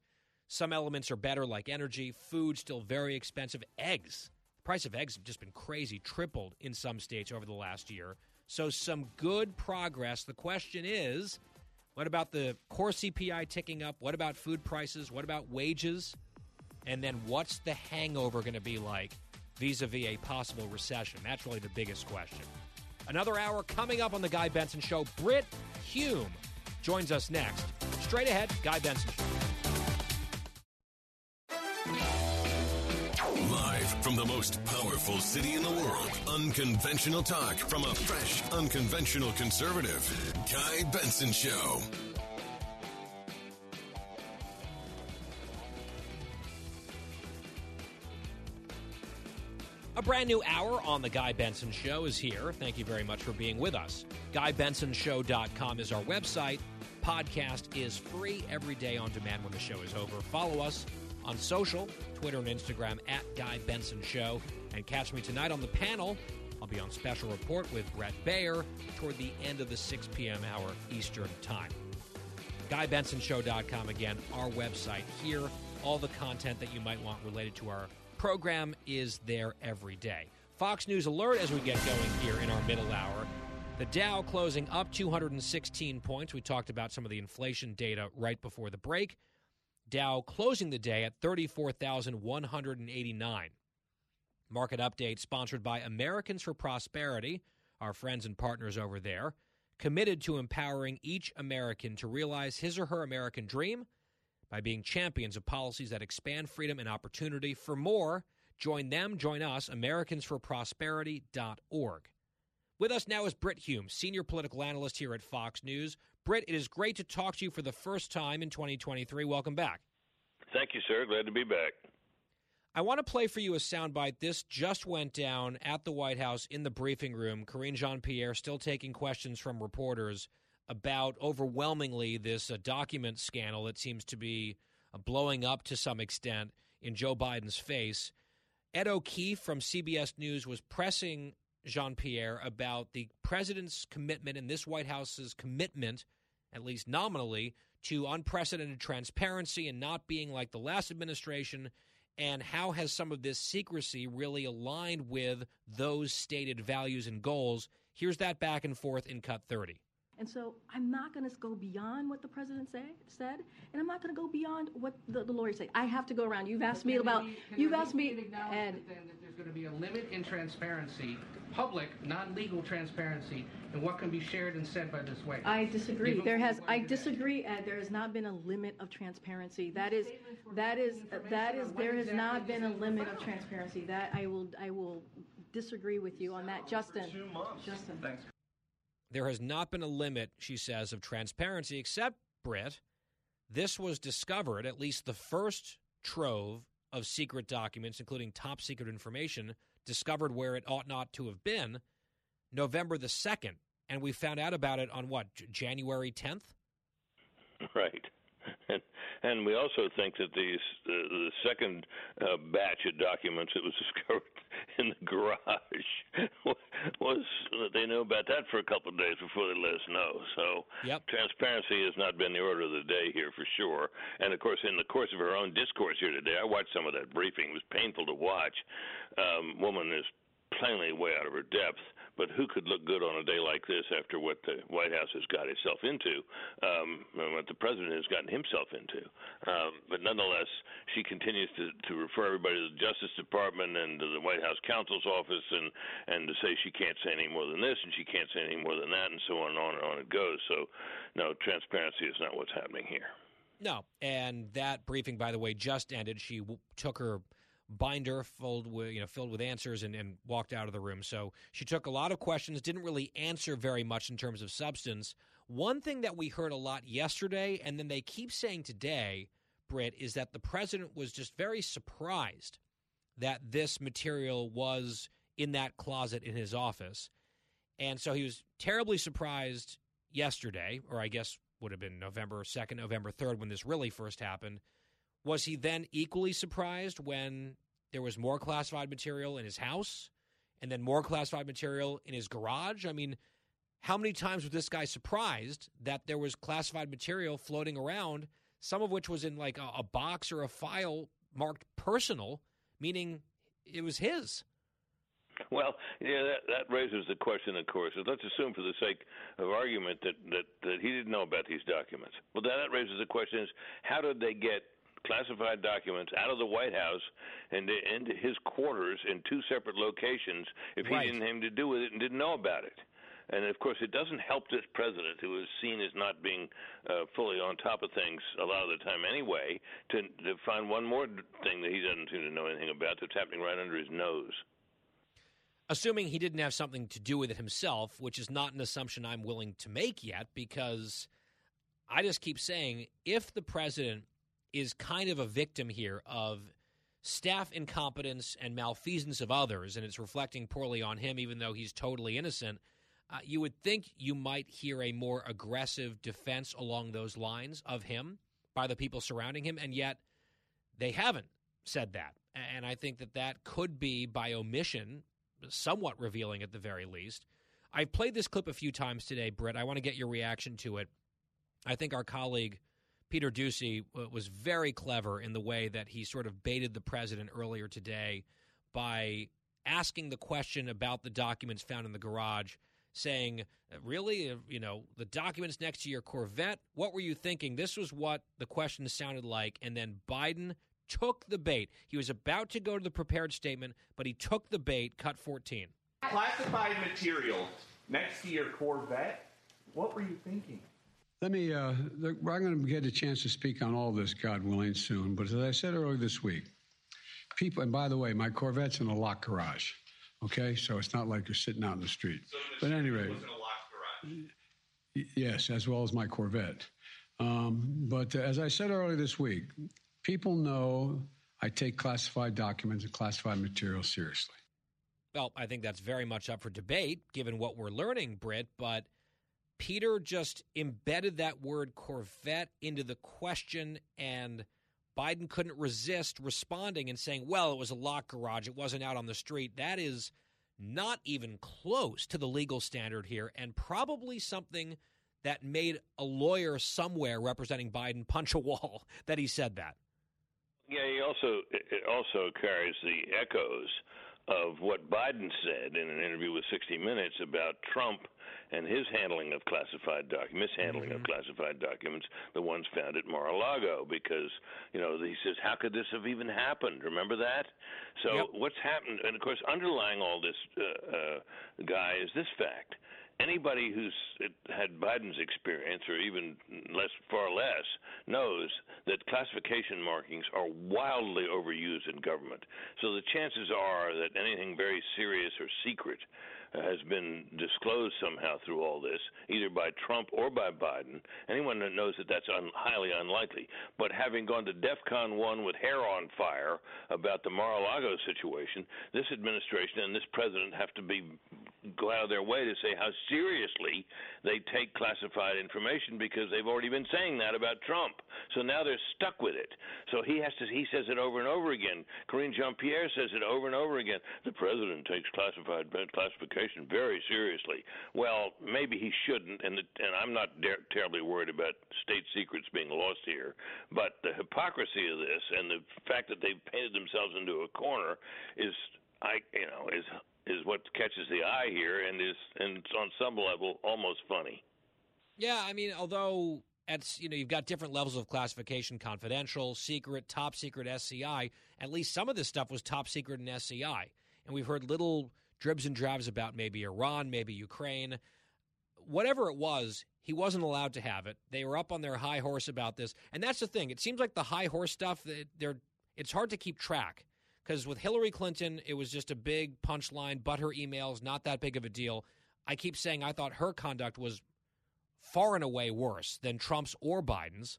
[SPEAKER 2] some elements are better, like energy, food still very expensive, eggs. The price of eggs have just been crazy, tripled in some states over the last year. So, some good progress. The question is what about the core CPI ticking up? What about food prices? What about wages? And then what's the hangover going to be like vis a vis a possible recession? That's really the biggest question. Another hour coming up on The Guy Benson Show. Brit Hume joins us next. Straight ahead, Guy Benson Show.
[SPEAKER 1] Live from the most powerful city in the world, unconventional talk from a fresh, unconventional conservative. Guy Benson Show.
[SPEAKER 2] A brand new hour on The Guy Benson Show is here. Thank you very much for being with us. GuyBensonShow.com is our website. Podcast is free every day on demand when the show is over. Follow us on social, Twitter and Instagram at Guy Benson Show. And catch me tonight on the panel. I'll be on special report with Bret Baier toward the end of the 6 p.m. hour Eastern Time. GuyBensonShow.com again, our website here. All the content that you might want related to our program is there every day. Fox News Alert as we get going here in our middle hour. The Dow closing up 216 points. We talked about some of the inflation data right before the break. Dow closing the day at 34,189. Market update sponsored by Americans for Prosperity, our friends and partners over there, committed to empowering each American to realize his or her American dream by being champions of policies that expand freedom and opportunity. For more, join them, join us, AmericansForProsperity.org. With us now is Brit Hume, senior political analyst here at Fox News. Brit, it is great to talk to you for the first time in 2023. Welcome back.
[SPEAKER 8] Thank you, sir. Glad to be back.
[SPEAKER 2] I want to play for you a soundbite. This just went down at the White House in the briefing room. Karine Jean Pierre still taking questions from reporters about overwhelmingly this uh, document scandal that seems to be uh, blowing up to some extent in Joe Biden's face. Ed O'Keefe from CBS News was pressing Jean Pierre about the president's commitment and this White House's commitment, at least nominally, to unprecedented transparency and not being like the last administration. And how has some of this secrecy really aligned with those stated values and goals? Here's that back and forth in cut 30.
[SPEAKER 7] And so I'm not going to go beyond what the president say, said, and I'm not going to go beyond what the, the lawyer said. I have to go around. You've asked me about. You've asked me.
[SPEAKER 9] And that, that there's going to be a limit in transparency, public, non-legal transparency, and what can be shared and said by this way.
[SPEAKER 7] I disagree. There has. I disagree. Ed. There has not been a limit of transparency. That is. That is. That is. There has not been a limit of transparency. That I will. I will disagree with you on that, Justin. Two months. Justin.
[SPEAKER 4] Thanks.
[SPEAKER 2] There has not been a limit, she says, of transparency, except, Brit, this was discovered, at least the first trove of secret documents, including top secret information, discovered where it ought not to have been November the 2nd. And we found out about it on what, January 10th?
[SPEAKER 8] Right. And, and we also think that these uh, the second uh, batch of documents that was discovered in the garage was they knew about that for a couple of days before they let us know. So
[SPEAKER 2] yep.
[SPEAKER 8] transparency has not been the order of the day here for sure. And of course, in the course of her own discourse here today, I watched some of that briefing. It was painful to watch. Um, woman is plainly way out of her depth. But who could look good on a day like this after what the White House has got itself into, um, and what the president has gotten himself into? Um, but nonetheless, she continues to, to refer everybody to the Justice Department and to the White House counsel's office, and and to say she can't say any more than this, and she can't say any more than that, and so on and on and on it goes. So, no, transparency is not what's happening here.
[SPEAKER 2] No, and that briefing, by the way, just ended. She w- took her binder filled with you know filled with answers and, and walked out of the room. So she took a lot of questions, didn't really answer very much in terms of substance. One thing that we heard a lot yesterday, and then they keep saying today, Brit, is that the president was just very surprised that this material was in that closet in his office. And so he was terribly surprised yesterday, or I guess would have been November 2nd, November 3rd, when this really first happened. Was he then equally surprised when there was more classified material in his house and then more classified material in his garage? I mean, how many times was this guy surprised that there was classified material floating around, some of which was in like a, a box or a file marked personal, meaning it was his?
[SPEAKER 8] Well, yeah, that, that raises the question, of course. Let's assume, for the sake of argument, that, that, that he didn't know about these documents. Well, then that raises the question: is how did they get classified documents out of the White House and into his quarters in two separate locations if he
[SPEAKER 2] right.
[SPEAKER 8] didn't have anything to do with it and didn't know about it. And of course, it doesn't help this president, who is seen as not being uh, fully on top of things a lot of the time anyway, to, to find one more thing that he doesn't seem to know anything about that's happening right under his nose.
[SPEAKER 2] Assuming he didn't have something to do with it himself, which is not an assumption I'm willing to make yet, because I just keep saying if the president is kind of a victim here of staff incompetence and malfeasance of others, and it's reflecting poorly on him, even though he's totally innocent. Uh, you would think you might hear a more aggressive defense along those lines of him by the people surrounding him, and yet they haven't said that. And I think that that could be by omission, somewhat revealing at the very least. I've played this clip a few times today, Brit. I want to get your reaction to it. I think our colleague Peter Doocy was very clever in the way that he sort of baited the president earlier today by asking the question about the documents found in the garage, saying, Really? Uh, you know, the documents next to your Corvette? What were you thinking? This was what the question sounded like. And then Biden took the bait. He was about to go to the prepared statement, but he took the bait, cut 14.
[SPEAKER 4] Classified material next to your Corvette? What were you thinking?
[SPEAKER 5] Let me, uh, I'm going to get a chance to speak on all this, God willing, soon. But as I said earlier this week, people, and by the way, my Corvette's in a locked garage. Okay, so it's not like you're sitting out in the street.
[SPEAKER 4] So
[SPEAKER 5] but
[SPEAKER 4] at
[SPEAKER 5] any rate, yes, as well as my Corvette. Um, but uh, as I said earlier this week, people know I take classified documents and classified material seriously.
[SPEAKER 2] Well, I think that's very much up for debate, given what we're learning, Brit. But Peter just embedded that word Corvette into the question, and Biden couldn't resist responding and saying, well, it was a locked garage. It wasn't out on the street. That is not even close to the legal standard here, and probably something that made a lawyer somewhere representing Biden punch a wall that he said that.
[SPEAKER 8] Yeah, he also it also carries the echoes of what Biden said in an interview with 60 Minutes about Trump and his handling of classified documents, mishandling mm-hmm. of classified documents, the ones found at Mar-a-Lago, because you know he says, how could this have even happened? Remember that? So yep. what's happened? And of course, underlying all this, uh, uh, guy, is this fact anybody who's had Biden's experience, or even less, far less, knows that classification markings are wildly overused in government. So the chances are that anything very serious or secret has been disclosed somehow through all this, either by Trump or by Biden. Anyone that knows that that's un- highly unlikely. But having gone to DEFCON 1 with hair on fire about the Mar-a-Lago situation, this administration and this president have to be go out of their way to say how seriously they take classified information because they've already been saying that about Trump. So now they're stuck with it. So he has to he says it over and over again. Karine Jean-Pierre says it over and over again. The president takes classified uh, classification very seriously. Well, maybe he shouldn't and the, and I'm not terribly worried about state secrets being lost here, but the hypocrisy of this and the fact that they've painted themselves into a corner is I you know is is what catches the eye here, and is and on some level almost funny.
[SPEAKER 2] Yeah, I mean, although at you know you've got different levels of classification: confidential, secret, top secret, SCI. At least some of this stuff was top secret and SCI, and we've heard little dribs and drabs about maybe Iran, maybe Ukraine, whatever it was. He wasn't allowed to have it. They were up on their high horse about this, and that's the thing. It seems like the high horse stuff. They're it's hard to keep track because with Hillary Clinton, it was just a big punchline, but her emails, not that big of a deal. I keep saying I thought her conduct was far and away worse than Trump's or Biden's.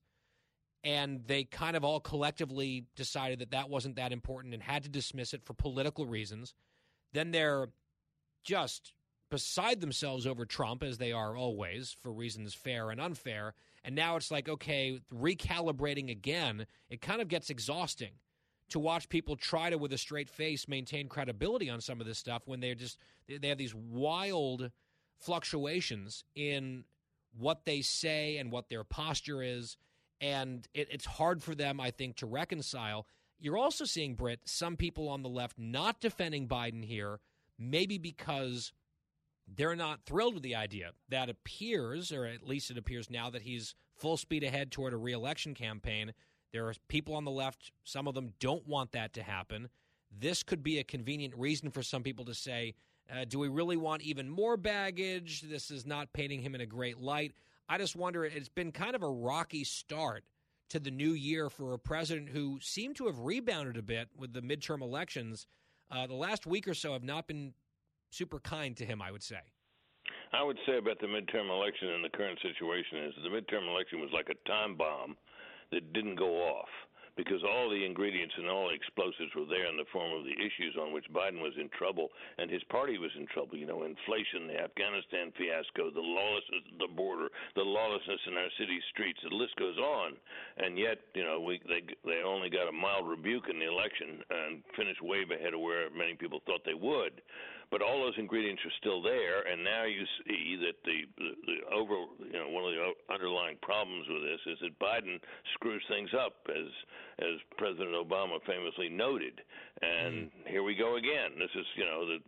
[SPEAKER 2] And they kind of all collectively decided that that wasn't that important and had to dismiss it for political reasons. Then they're just beside themselves over Trump, as they are always, for reasons fair and unfair. And now it's like, okay, recalibrating again, it kind of gets exhausting to watch people try to, with a straight face, maintain credibility on some of this stuff when they're just they have these wild fluctuations in what they say and what their posture is, and it, it's hard for them, I think, to reconcile. You're also seeing Brit some people on the left not defending Biden here, maybe because they're not thrilled with the idea. That appears, or at least it appears now, that he's full speed ahead toward a reelection campaign there are people on the left, some of them don't want that to happen. This could be a convenient reason for some people to say, uh, do we really want even more baggage? This is not painting him in a great light. I just wonder, it's been kind of a rocky start to the new year for a president who seemed to have rebounded a bit with the midterm elections. Uh, the last week or so have not been super kind to him, I would say.
[SPEAKER 8] I would say about the midterm election and the current situation is the midterm election was like a time bomb that didn't go off because all the ingredients and all the explosives were there in the form of the issues on which Biden was in trouble and his party was in trouble. You know, inflation, the Afghanistan fiasco, the lawlessness at the border, the lawlessness in our city streets. The list goes on, and yet, you know, we they they only got a mild rebuke in the election and finished way ahead of where many people thought they would but all those ingredients are still there, and now you see that the, the, the over, you know, one of the underlying problems with this is that Biden screws things up, as as President Obama famously noted. And mm. here we go again. This is, you know, the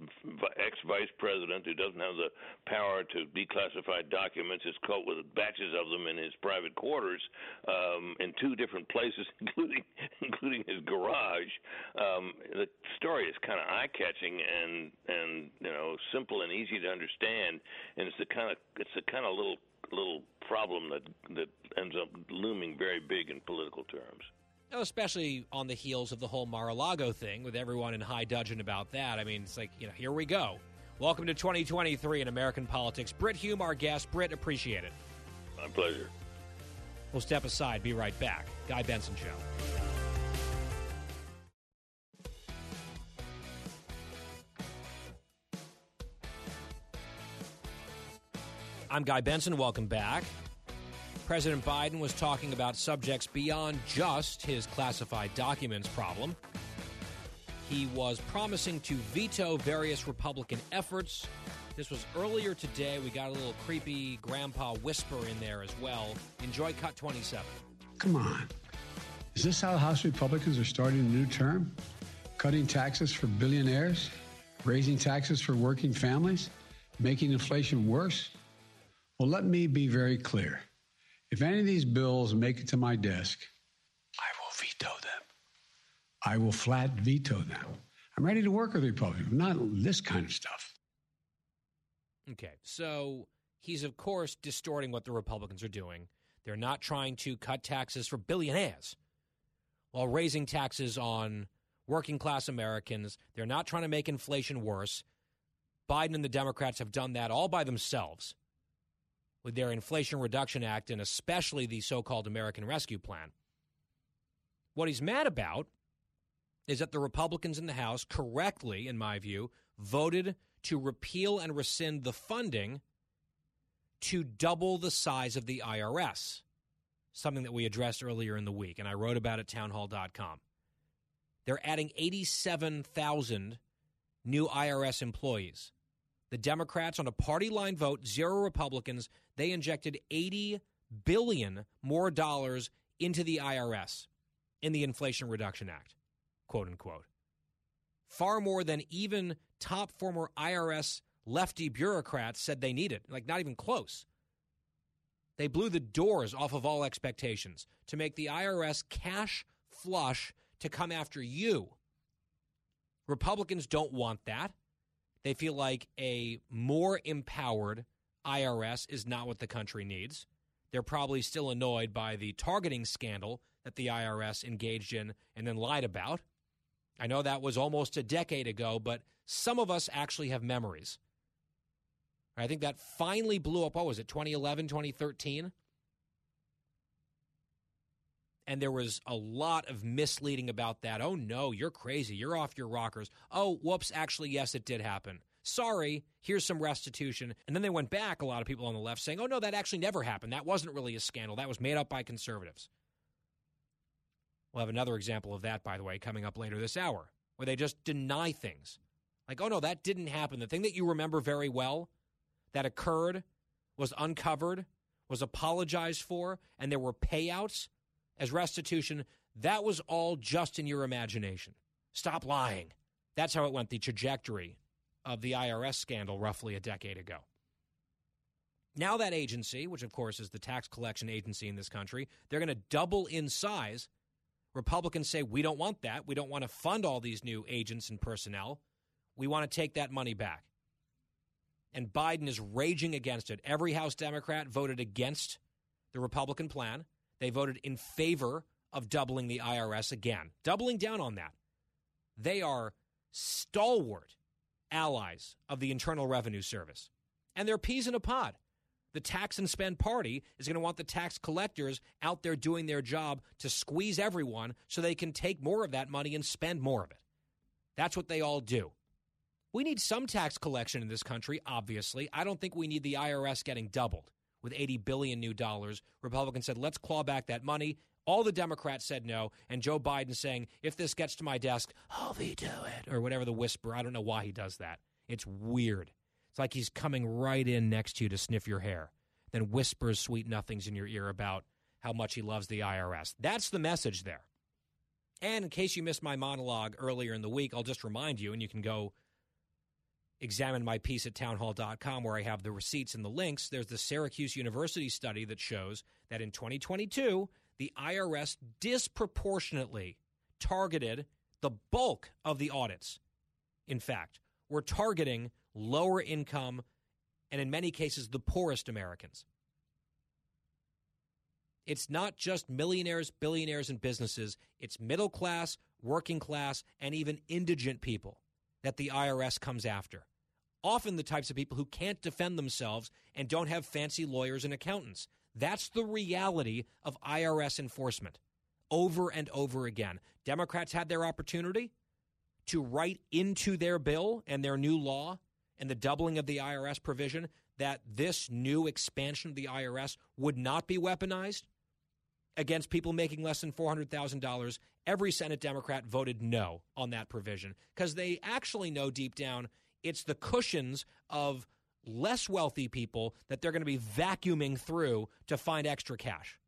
[SPEAKER 8] ex vice president who doesn't have the power to declassify documents is caught with batches of them in his private quarters um, in two different places, including including his garage. Um, the story is kind of eye catching and and you know simple and easy to understand, and it's the kind of it's the kind of little little problem that that ends up looming very big in political terms.
[SPEAKER 2] Especially on the heels of the whole Mar-a-Lago thing, with everyone in high dudgeon about that. I mean, it's like you know, here we go. Welcome to 2023 in American politics. Brit Hume, our guest. Brit, appreciate it.
[SPEAKER 8] My pleasure.
[SPEAKER 2] We'll step aside. Be right back. Guy Benson Show. I'm Guy Benson. Welcome back. President Biden was talking about subjects beyond just his classified documents problem. He was promising to veto various Republican efforts. This was earlier today. We got a little creepy grandpa whisper in there as well. Enjoy Cut 27.
[SPEAKER 5] Come on. Is this how House Republicans are starting a new term? Cutting taxes for billionaires? Raising taxes for working families? Making inflation worse? Well, let me be very clear. If any of these bills make it to my desk, I will veto them. I will flat veto them. I'm ready to work with Republicans, not this kind of stuff.
[SPEAKER 2] Okay, so he's, of course, distorting what the Republicans are doing. They're not trying to cut taxes for billionaires while raising taxes on working class Americans. They're not trying to make inflation worse. Biden and the Democrats have done that all by themselves with their Inflation Reduction Act and especially the so called American Rescue Plan. What he's mad about is that the Republicans in the House correctly, in my view, voted to repeal and rescind the funding to double the size of the IRS, something that we addressed earlier in the week, and I wrote about at townhall.com. They're adding 87,000 new IRS employees. The Democrats, on a party line vote, zero Republicans, they injected 80 billion more dollars into the IRS in the Inflation Reduction Act, quote unquote. Far more than even top former IRS lefty bureaucrats said they needed, like not even close. They blew the doors off of all expectations to make the IRS cash flush to come after you. Republicans don't want that. They feel like a more empowered IRS is not what the country needs. They're probably still annoyed by the targeting scandal that the IRS engaged in and then lied about. I know that was almost a decade ago, but some of us actually have memories. I think that finally blew up. What was it, 2011, 2013? And there was a lot of misleading about that. Oh, no, you're crazy. You're off your rockers. Oh, whoops. Actually, yes, it did happen. Sorry, here's some restitution. And then they went back, a lot of people on the left, saying, oh, no, that actually never happened. That wasn't really a scandal. That was made up by conservatives. We'll have another example of that, by the way, coming up later this hour, where they just deny things. Like, oh, no, that didn't happen. The thing that you remember very well that occurred was uncovered, was apologized for, and there were payouts as restitution, that was all just in your imagination. Stop lying. That's how it went, the trajectory of the IRS scandal roughly a decade ago. Now, that agency, which of course is the tax collection agency in this country, they're going to double in size. Republicans say, we don't want that. We don't want to fund all these new agents and personnel. We want to take that money back. And Biden is raging against it. Every House Democrat voted against the Republican plan. They voted in favor of doubling the IRS again, doubling down on that. They are stalwart allies of the Internal Revenue Service. And they're peas in a pod. The tax and spend party is going to want the tax collectors out there doing their job to squeeze everyone so they can take more of that money and spend more of it. That's what they all do. We need some tax collection in this country, obviously. I don't think we need the IRS getting doubled with 80 billion new dollars. Republicans said, let's claw back that money. All the Democrats said no, and Joe Biden saying, if this gets to my desk, I'll veto it, or whatever the whisper. I don't know why he does that. It's weird. It's like he's coming right in next to you to sniff your hair, then whispers sweet nothings in your ear about how much he loves the IRS. That's the message there. And in case you missed my monologue earlier in the week, I'll just remind you, and you can go examine my piece at townhall.com where I have the receipts and the links. There's the Syracuse University study that shows that in 2022, the IRS disproportionately targeted the bulk of the audits. In fact, we're targeting lower income and in many cases the poorest Americans. It's not just millionaires, billionaires, and businesses, it's middle class, working class, and even indigent people that the IRS comes after. Often the types of people who can't defend themselves and don't have fancy lawyers and accountants. That's the reality of IRS enforcement over and over again. Democrats had their opportunity to write into their bill and their new law and the doubling of the IRS provision that this new expansion of the IRS would not be weaponized against people making less than $400,000, every Senate Democrat voted no on that provision because they actually know deep down it's the cushions of less wealthy people that they're going to be vacuuming through to find extra cash.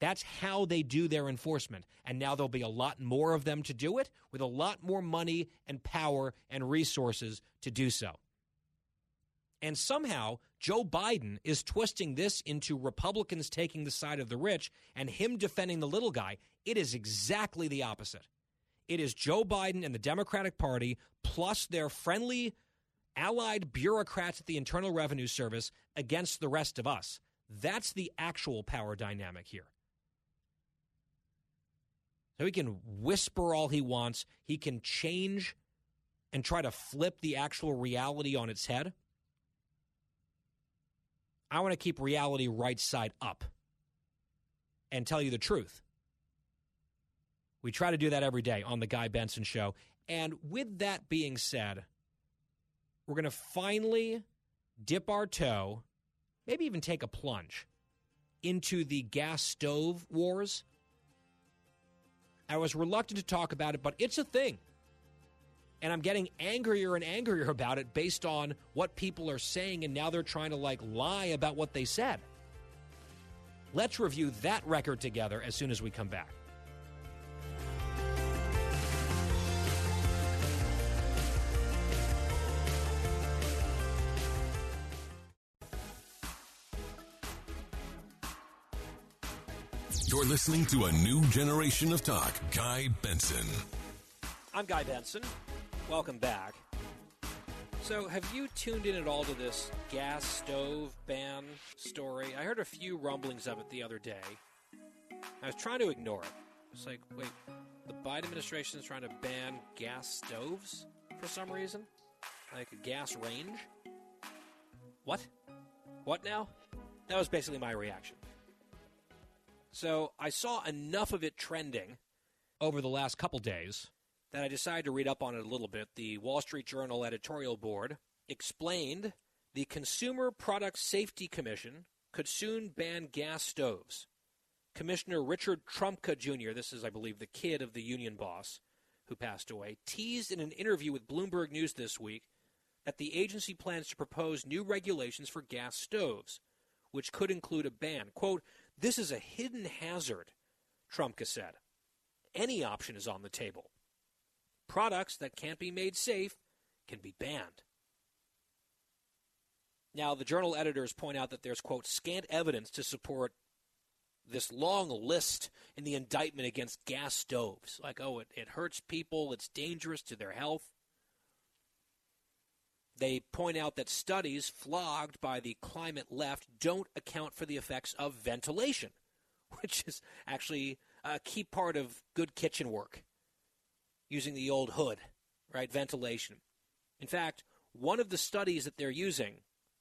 [SPEAKER 2] That's how they do their enforcement. And now there'll be a lot more of them to do it with a lot more money and power and resources to do so. And somehow, Joe Biden is twisting this into Republicans taking the side of the rich and him defending the little guy. It is exactly the opposite. It is Joe Biden and the Democratic Party plus their friendly allied bureaucrats at the Internal Revenue Service against the rest of us. That's the actual power dynamic here. So he can whisper all he wants, he can change and try to flip the actual reality on its head. I want to keep reality right side up and tell you the truth. We try to do that every day on The Guy Benson Show. And with that being said, we're going to finally dip our toe, maybe even take a plunge into the gas stove wars. I was reluctant to talk about it, but it's a thing. And I'm getting angrier and angrier about it based on what people are saying, and now they're trying to like lie about what they said. Let's review that record together as soon as we come back.
[SPEAKER 1] You're listening to a new generation of talk. Guy Benson.
[SPEAKER 2] I'm Guy Benson. Welcome back. So, have you tuned in at all to this gas stove ban story? I heard a few rumblings of it the other day. I was trying to ignore it. It's like, wait, the Biden administration is trying to ban gas stoves for some reason? Like a gas range? What? What now? That was basically my reaction. So I saw enough of it trending over the last couple days that I decided to read up on it a little bit. The Wall Street Journal editorial board explained the Consumer Product Safety Commission could soon ban gas stoves. Commissioner Richard Trumka Jr., this is, I believe, the kid of the union boss who passed away, teased in an interview with Bloomberg News this week that the agency plans to propose new regulations for gas stoves, which could include a ban. Quote, this is a hidden hazard, Trumka said. Any option is on the table. Products that can't be made safe can be banned. Now, the journal editors point out that there's, quote, scant evidence to support this long list in the indictment against gas stoves. Like, oh, it, it hurts people, it's dangerous to their health. They point out that studies flogged by the climate left don't account for the effects of ventilation, which is actually a key part of good kitchen work, using the old hood, right? Ventilation. In fact, one of the studies that they're using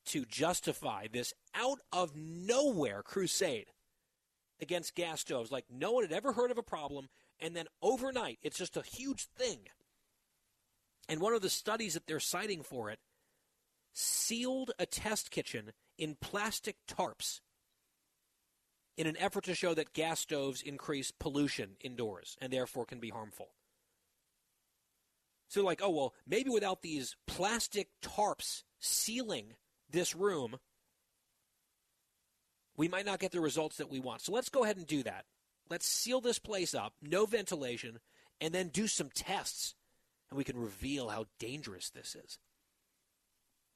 [SPEAKER 2] to justify this out of nowhere crusade against gas stoves, like no one had ever heard of a problem, and then overnight it's just a huge thing. And one of the studies that they're citing for it sealed a test kitchen in plastic tarps in an effort to show that gas stoves increase pollution indoors and therefore can be harmful. So, like, oh, well, maybe without these plastic tarps sealing this room, we might not get the results that we want. So, let's go ahead and do that. Let's seal this place up, no ventilation, and then do some tests, and we can reveal how dangerous this is.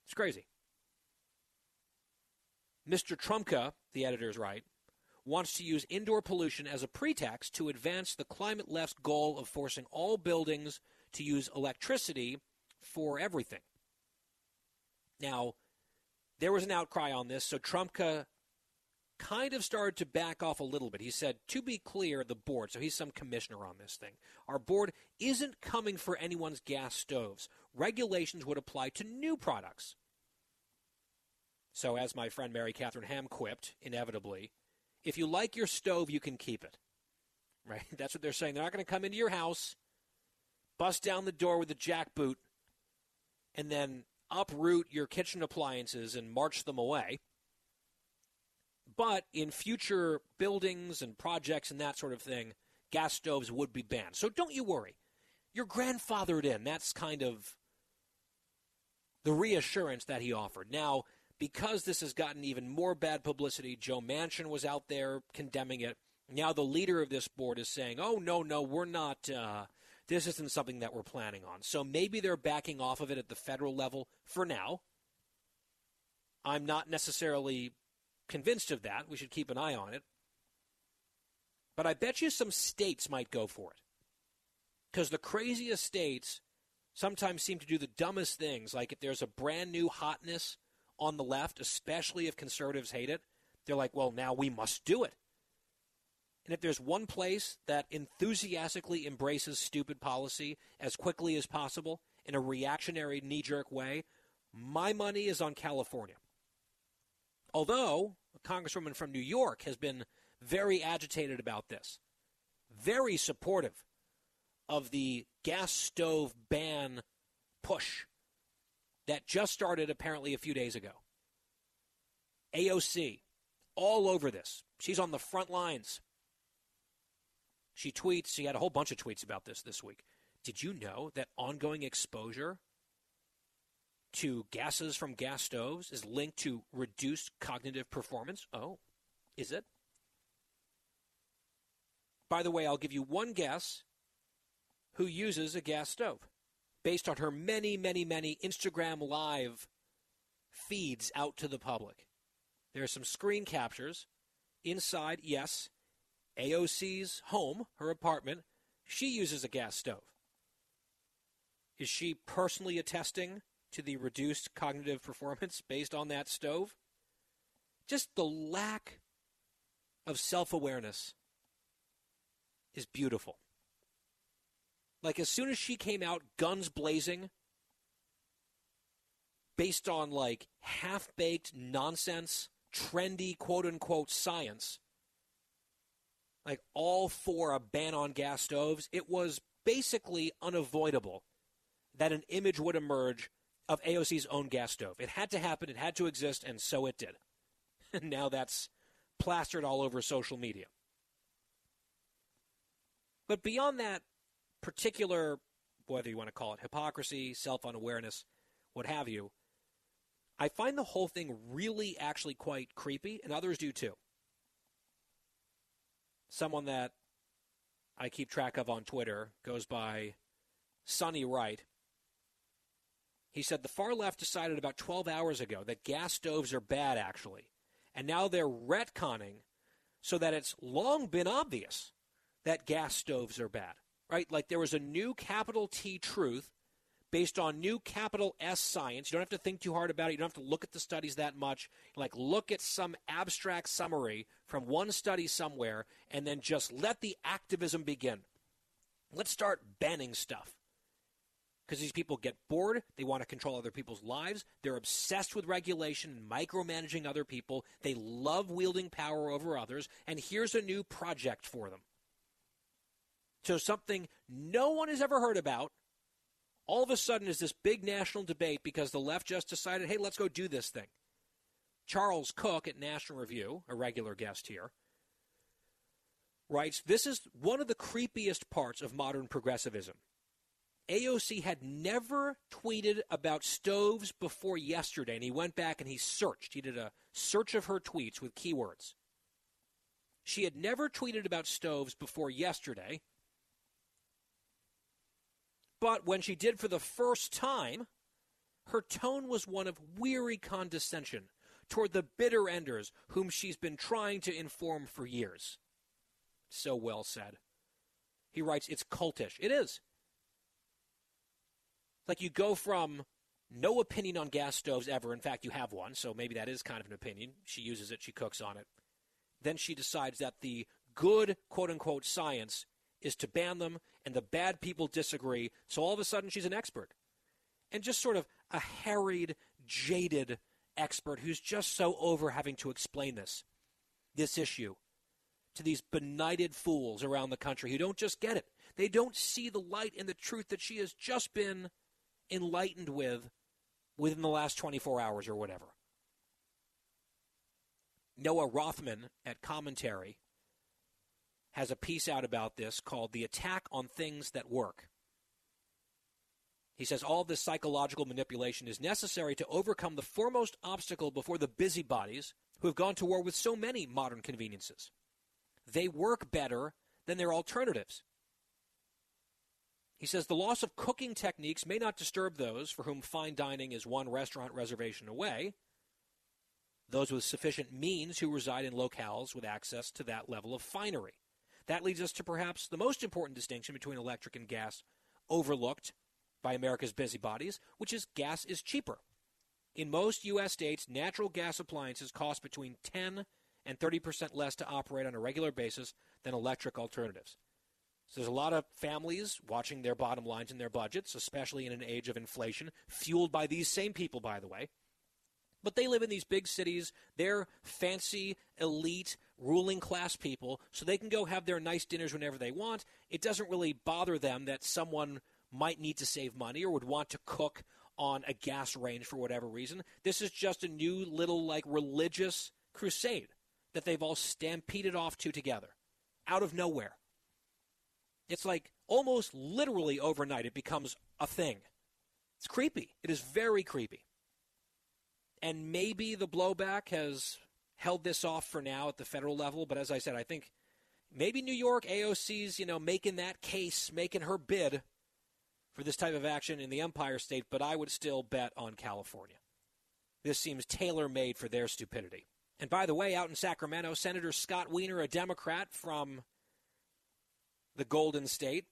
[SPEAKER 2] It's crazy. Mr. Trumka, the editors right, wants to use indoor pollution as a pretext to advance the climate left's goal of forcing all buildings to use electricity for everything. Now, there was an outcry on this, so Trumka kind of started to back off a little bit. He said, to be clear, the board, so he's some commissioner on this thing, our board isn't coming for anyone's gas stoves. Regulations would apply to new products. So, as my friend Mary Katharine Ham quipped, inevitably, if you like your stove, you can keep it. Right? That's what they're saying. They're not going to come into your house, bust down the door with a jackboot, and then uproot your kitchen appliances and march them away. But in future buildings and projects and that sort of thing, gas stoves would be banned. So don't you worry. You're grandfathered in. That's kind of the reassurance that he offered. Now, because this has gotten even more bad publicity, Joe Manchin was out there condemning it. Now the leader of this board is saying, "Oh no, no, we're not. Uh, this isn't something that we're planning on." So maybe they're backing off of it at the federal level for now. I'm not necessarily convinced of that. We should keep an eye on it. But I bet you some states might go for it. Because the craziest states sometimes seem to do the dumbest things. Like if there's a brand new hotness on the left, especially if conservatives hate it, they're like, well, now we must do it. And if there's one place that enthusiastically embraces stupid policy as quickly as possible in a reactionary, knee jerk way, my money is on California. Although a congresswoman from New York has been very agitated about this, very supportive of the gas stove ban push that just started apparently a few days ago. AOC, all over this. She's on the front lines. She tweets, she had a whole bunch of tweets about this this week. Did you know that ongoing exposure to gases from gas stoves is linked to reduced cognitive performance? Oh, is it? By the way, I'll give you one guess who uses a gas stove based on her many, many, many Instagram live feeds out to the public. There are some screen captures inside, yes, AOC's home, her apartment. She uses a gas stove. Is she personally attesting to the reduced cognitive performance based on that stove? Just the lack of self awareness is beautiful. Like, as soon as she came out, guns blazing, based on like half baked nonsense, trendy quote unquote science, like all for a ban on gas stoves, it was basically unavoidable that an image would emerge of AOC's own gas stove. It had to happen, it had to exist, and so it did. And now that's plastered all over social media. But beyond that particular, whether you want to call it hypocrisy, self unawareness, what have you, I find the whole thing really actually quite creepy, and others do too. Someone that I keep track of on Twitter goes by Sunny Wright. He said the far left decided about 12 hours ago that gas stoves are bad, actually. And now they're retconning so that it's long been obvious that gas stoves are bad, right? Like there was a new capital T truth based on new capital S science. You don't have to think too hard about it. You don't have to look at the studies that much. Like look at some abstract summary from one study somewhere and then just let the activism begin. Let's start banning stuff. Because these people get bored, they want to control other people's lives, they're obsessed with regulation and micromanaging other people, they love wielding power over others, and here's a new project for them. So something no one has ever heard about all of a sudden is this big national debate because the left just decided, hey, let's go do this thing. Charles Cooke at National Review, a regular guest here, writes This is one of the creepiest parts of modern progressivism. AOC had never tweeted about stoves before yesterday, and he went back and he searched. He did a search of her tweets with keywords. She had never tweeted about stoves before yesterday, but when she did for the first time, her tone was one of weary condescension toward the bitter enders whom she's been trying to inform for years. So well said. He writes, It's cultish. It is. Like you go from no opinion on gas stoves ever. In fact, you have one, so maybe that is kind of an opinion. She uses it, she cooks on it. Then she decides that the good, quote unquote, science is to ban them, and the bad people disagree. So all of a sudden, she's an expert. And just sort of a harried, jaded expert who's just so over having to explain this, this issue, to these benighted fools around the country who don't just get it. They don't see the light and the truth that she has just been enlightened with within the last 24 hours or whatever. Noah Rothman at Commentary has a piece out about this called The Attack on Things That Work. He says all this psychological manipulation is necessary to overcome the foremost obstacle before the busybodies who have gone to war with so many modern conveniences they work better than their alternatives. He says the loss of cooking techniques may not disturb those for whom fine dining is one restaurant reservation away, those with sufficient means who reside in locales with access to that level of finery. That leads us to perhaps the most important distinction between electric and gas overlooked by America's busybodies, which is gas is cheaper. In most U.S. states, natural gas appliances cost between 10 and 30% less to operate on a regular basis than electric alternatives. So there's a lot of families watching their bottom lines and their budgets, especially in an age of inflation, fueled by these same people, by the way. But they live in these big cities. They're fancy, elite, ruling class people, so they can go have their nice dinners whenever they want. It doesn't really bother them that someone might need to save money or would want to cook on a gas range for whatever reason. This is just a new little like religious crusade that they've all stampeded off to together out of nowhere. It's like almost literally overnight it becomes a thing. It's creepy. It is very creepy. And maybe the blowback has held this off for now at the federal level, but as I said, I think maybe New York AOC's, you know, making that case, making her bid for this type of action in the Empire State, but I would still bet on California. This seems tailor made for their stupidity. And by the way, out in Sacramento, Senator Scott Wiener, a Democrat from the Golden State,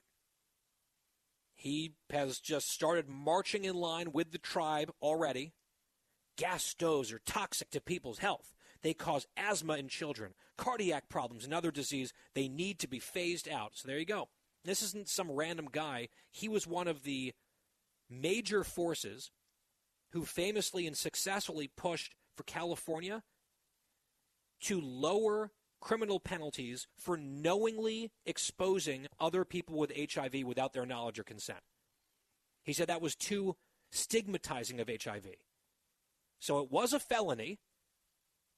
[SPEAKER 2] he has just started marching in line with the tribe already. Gas stoves are toxic to people's health. They cause asthma in children, cardiac problems, and other disease. They need to be phased out. So there you go. This isn't some random guy. He was one of the major forces who famously and successfully pushed for California to lower criminal penalties for knowingly exposing other people with HIV without their knowledge or consent. He said that was too stigmatizing of HIV. So it was a felony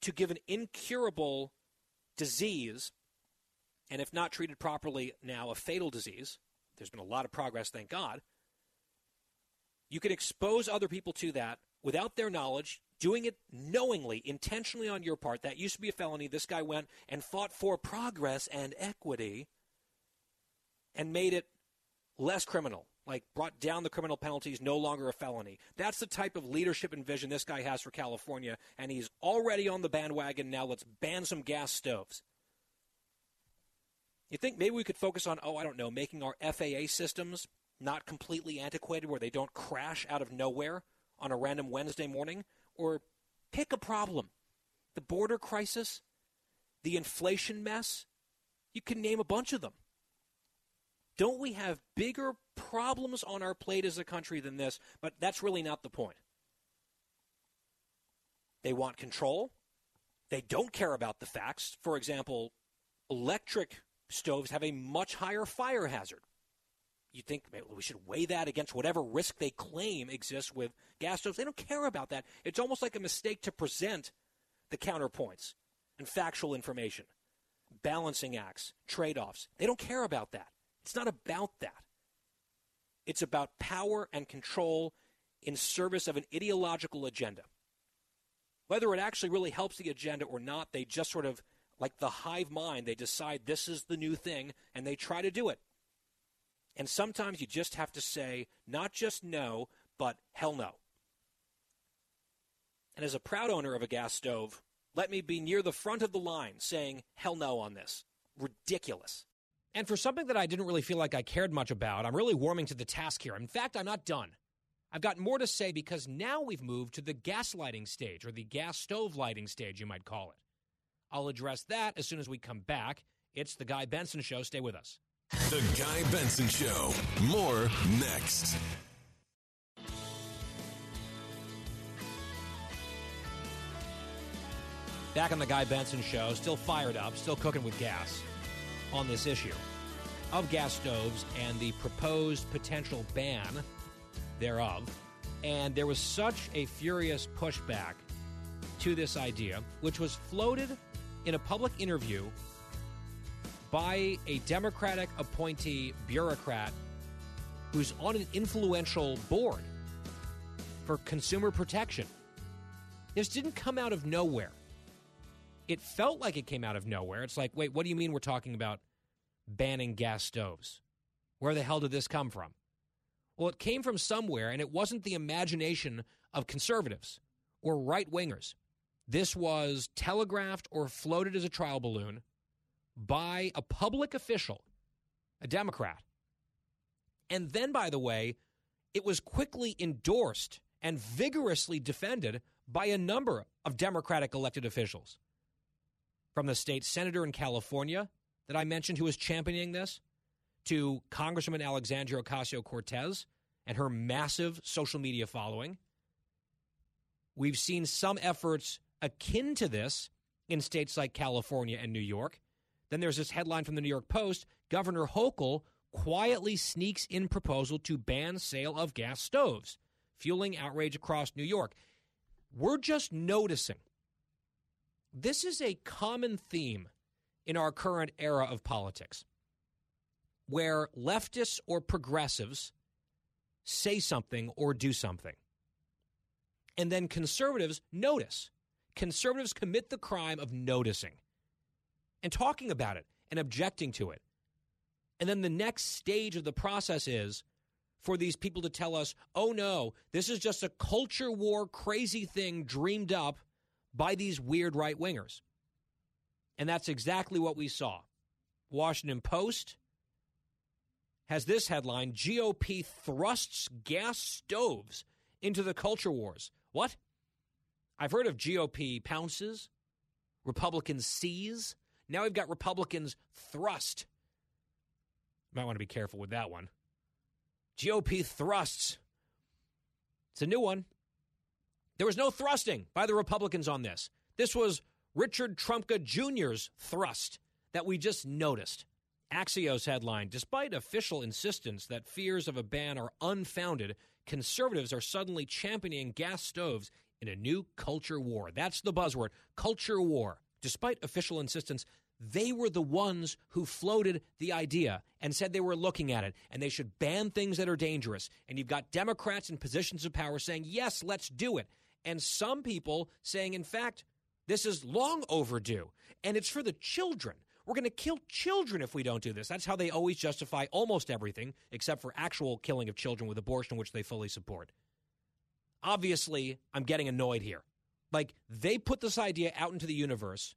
[SPEAKER 2] to give an incurable disease and if not treated properly now, a fatal disease. There's been a lot of progress, thank God. You can expose other people to that without their knowledge, doing it knowingly, intentionally on your part. That used to be a felony. This guy went and fought for progress and equity and made it less criminal, like brought down the criminal penalties, no longer a felony. That's the type of leadership and vision this guy has for California, and he's already on the bandwagon now. Let's ban some gas stoves. You think maybe we could focus on, oh, I don't know, making our FAA systems not completely antiquated where they don't crash out of nowhere on a random Wednesday morning? Or pick a problem. The border crisis, the inflation mess, you can name a bunch of them. Don't we have bigger problems on our plate as a country than this? But that's really not the point. They want control. They don't care about the facts. For example, electric stoves have a much higher fire hazard. You think we should weigh that against whatever risk they claim exists with gas stoves. They don't care about that. It's almost like a mistake to present the counterpoints and factual information, balancing acts, trade offs. They don't care about that. It's not about that. It's about power and control in service of an ideological agenda. Whether it actually really helps the agenda or not, they just sort of like the hive mind, they decide this is the new thing and they try to do it. And sometimes you just have to say not just no, but hell no. And as a proud owner of a gas stove, let me be near the front of the line saying hell no on this. Ridiculous. And for something that I didn't really feel like I cared much about, I'm really warming to the task here. In fact, I'm not done. I've got more to say because now we've moved to the gas lighting stage, or the gas stove lighting stage, you might call it. I'll address that as soon as we come back. It's The Guy Benson Show. Stay with us.
[SPEAKER 1] The Guy Benson Show. More next.
[SPEAKER 2] Back on The Guy Benson Show, still fired up, still cooking with gas on this issue of gas stoves and the proposed potential ban thereof. And there was such a furious pushback to this idea, which was floated in a public interview by a Democratic appointee bureaucrat who's on an influential board for consumer protection. This didn't come out of nowhere. it felt like it came out of nowhere. It's like, wait, what do you mean we're talking about banning gas stoves? Where the hell did this come from? Well, it came from somewhere, and it wasn't the imagination of conservatives or right wingers. This was telegraphed or floated as a trial balloon by a public official, a Democrat. And then, by the way, it was quickly endorsed and vigorously defended by a number of Democratic elected officials. From the state senator in California that I mentioned who was championing this, to Congresswoman Alexandria Ocasio Cortez and her massive social media following. We've seen some efforts akin to this in states like California and New York. Then there's this headline from the New York Post Governor Hochul quietly sneaks in proposal to ban sale of gas stoves, fueling outrage across New York. We're just noticing this is a common theme in our current era of politics where leftists or progressives say something or do something. And then conservatives notice. Conservatives commit the crime of noticing and talking about it and objecting to it. And then the next stage of the process is for these people to tell us, oh no, this is just a culture war crazy thing dreamed up by these weird right wingers. And that's exactly what we saw. Washington Post has this headline GOP thrusts gas stoves into the culture wars. What? I've heard of GOP pounces, Republicans seize. Now we've got Republicans thrust. Might want to be careful with that one. GOP thrusts. It's a new one. There was no thrusting by the Republicans on this. This was Richard Trumka Jr.'s thrust that we just noticed. Axios headline Despite official insistence that fears of a ban are unfounded, conservatives are suddenly championing gas stoves in a new culture war. That's the buzzword culture war. Despite official insistence, they were the ones who floated the idea and said they were looking at it and they should ban things that are dangerous. And you've got Democrats in positions of power saying, yes, let's do it. And some people saying, in fact, this is long overdue and it's for the children. We're going to kill children if we don't do this. That's how they always justify almost everything, except for actual killing of children with abortion, which they fully support. Obviously, I'm getting annoyed here. Like, they put this idea out into the universe.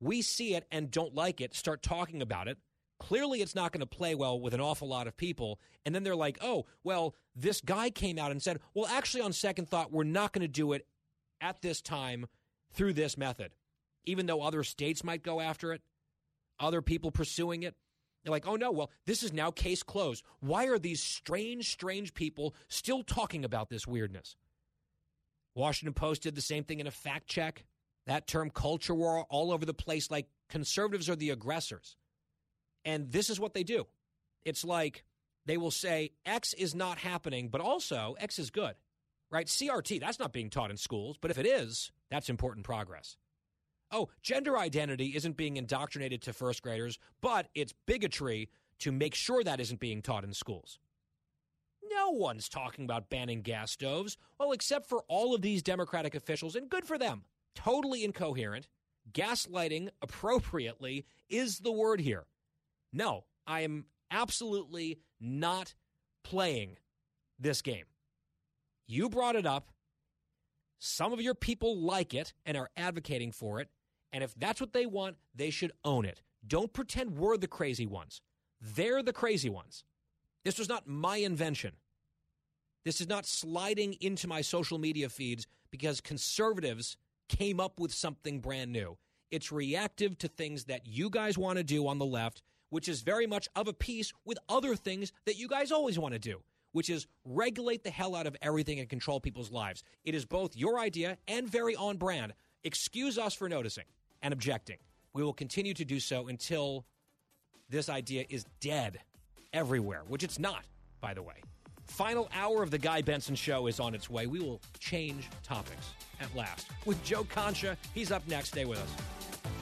[SPEAKER 2] We see it and don't like it, start talking about it. Clearly, it's not going to play well with an awful lot of people. And then they're like, oh, well, this guy came out and said, well, actually, on second thought, we're not going to do it at this time through this method, even though other states might go after it other people pursuing it. They're like, oh no, well, this is now case closed. Why are these strange, strange people still talking about this weirdness? Washington Post did the same thing in a fact check. That term culture war all over the place, like conservatives are the aggressors. And this is what they do. It's like they will say X is not happening, but also X is good, right? CRT, that's not being taught in schools, but if it is, that's important progress oh, gender identity isn't being indoctrinated to first graders, but it's bigotry to make sure that isn't being taught in schools. No one's talking about banning gas stoves, well, except for all of these Democratic officials, and good for them. Totally incoherent. Gaslighting appropriately is the word here. No, I am absolutely not playing this game. You brought it up. Some of your people like it and are advocating for it. And if that's what they want, they should own it. Don't pretend we're the crazy ones. They're the crazy ones. This was not my invention. This is not sliding into my social media feeds because conservatives came up with something brand new. It's reactive to things that you guys want to do on the left, which is very much of a piece with other things that you guys always want to do, which is regulate the hell out of everything and control people's lives. It is both your idea and very on brand. Excuse us for noticing and objecting. We will continue to do so until this idea is dead everywhere, which it's not, by the way. Final hour of the Guy Benson Show is on its way. We will change topics at last. With Joe Concha, he's up next. Stay with us.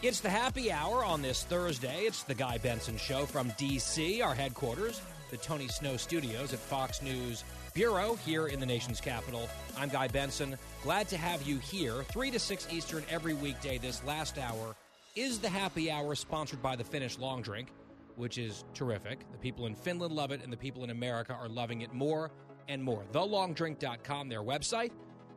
[SPEAKER 2] It's the happy hour on this Thursday. It's the Guy Benson Show from D.C., our headquarters, the Tony Snow Studios at Fox News Bureau here in the nation's capital. I'm Guy Benson. Glad to have you here, 3 to 6 Eastern every weekday. This last hour is the happy hour sponsored by the Finnish Long Drink, which is terrific. The people in Finland love it, and the people in America are loving it more and more. TheLongDrink.com, their website.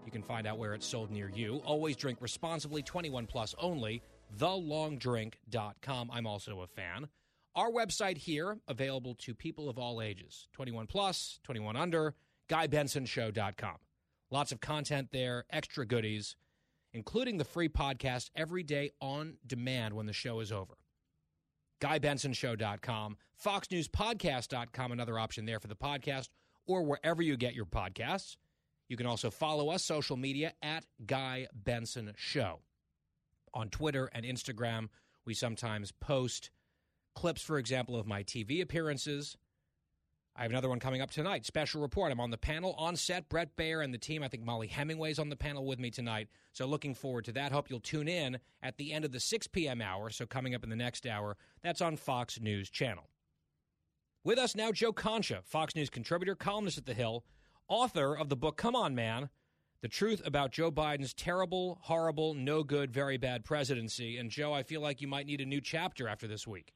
[SPEAKER 2] You can find out where it's sold near you. Always drink responsibly, 21 plus only thelongdrink.com. I'm also a fan. Our website here, available to people of all ages 21 plus, 21 under, GuyBensonShow.com. Lots of content there, extra goodies, including the free podcast every day on demand when the show is over. GuyBensonShow.com, FoxNewsPodcast.com, another option there for the podcast, or wherever you get your podcasts. You can also follow us social media at Guy Benson Show on Twitter and Instagram. We sometimes post clips, for example, of my TV appearances. I have another one coming up tonight. Special report. I'm on the panel on set. Bret Baier and the team. I think Mollie Hemingway's on the panel with me tonight. So looking forward to that. Hope you'll tune in at the end of the 6 p.m. hour. So coming up in the next hour, that's on Fox News Channel. With us now, Joe Concha, Fox News contributor, columnist at The Hill, author of the book Come On Man the truth about Joe Biden's terrible, horrible, no good, very bad presidency. And Joe, I feel like you might need a new chapter after this week.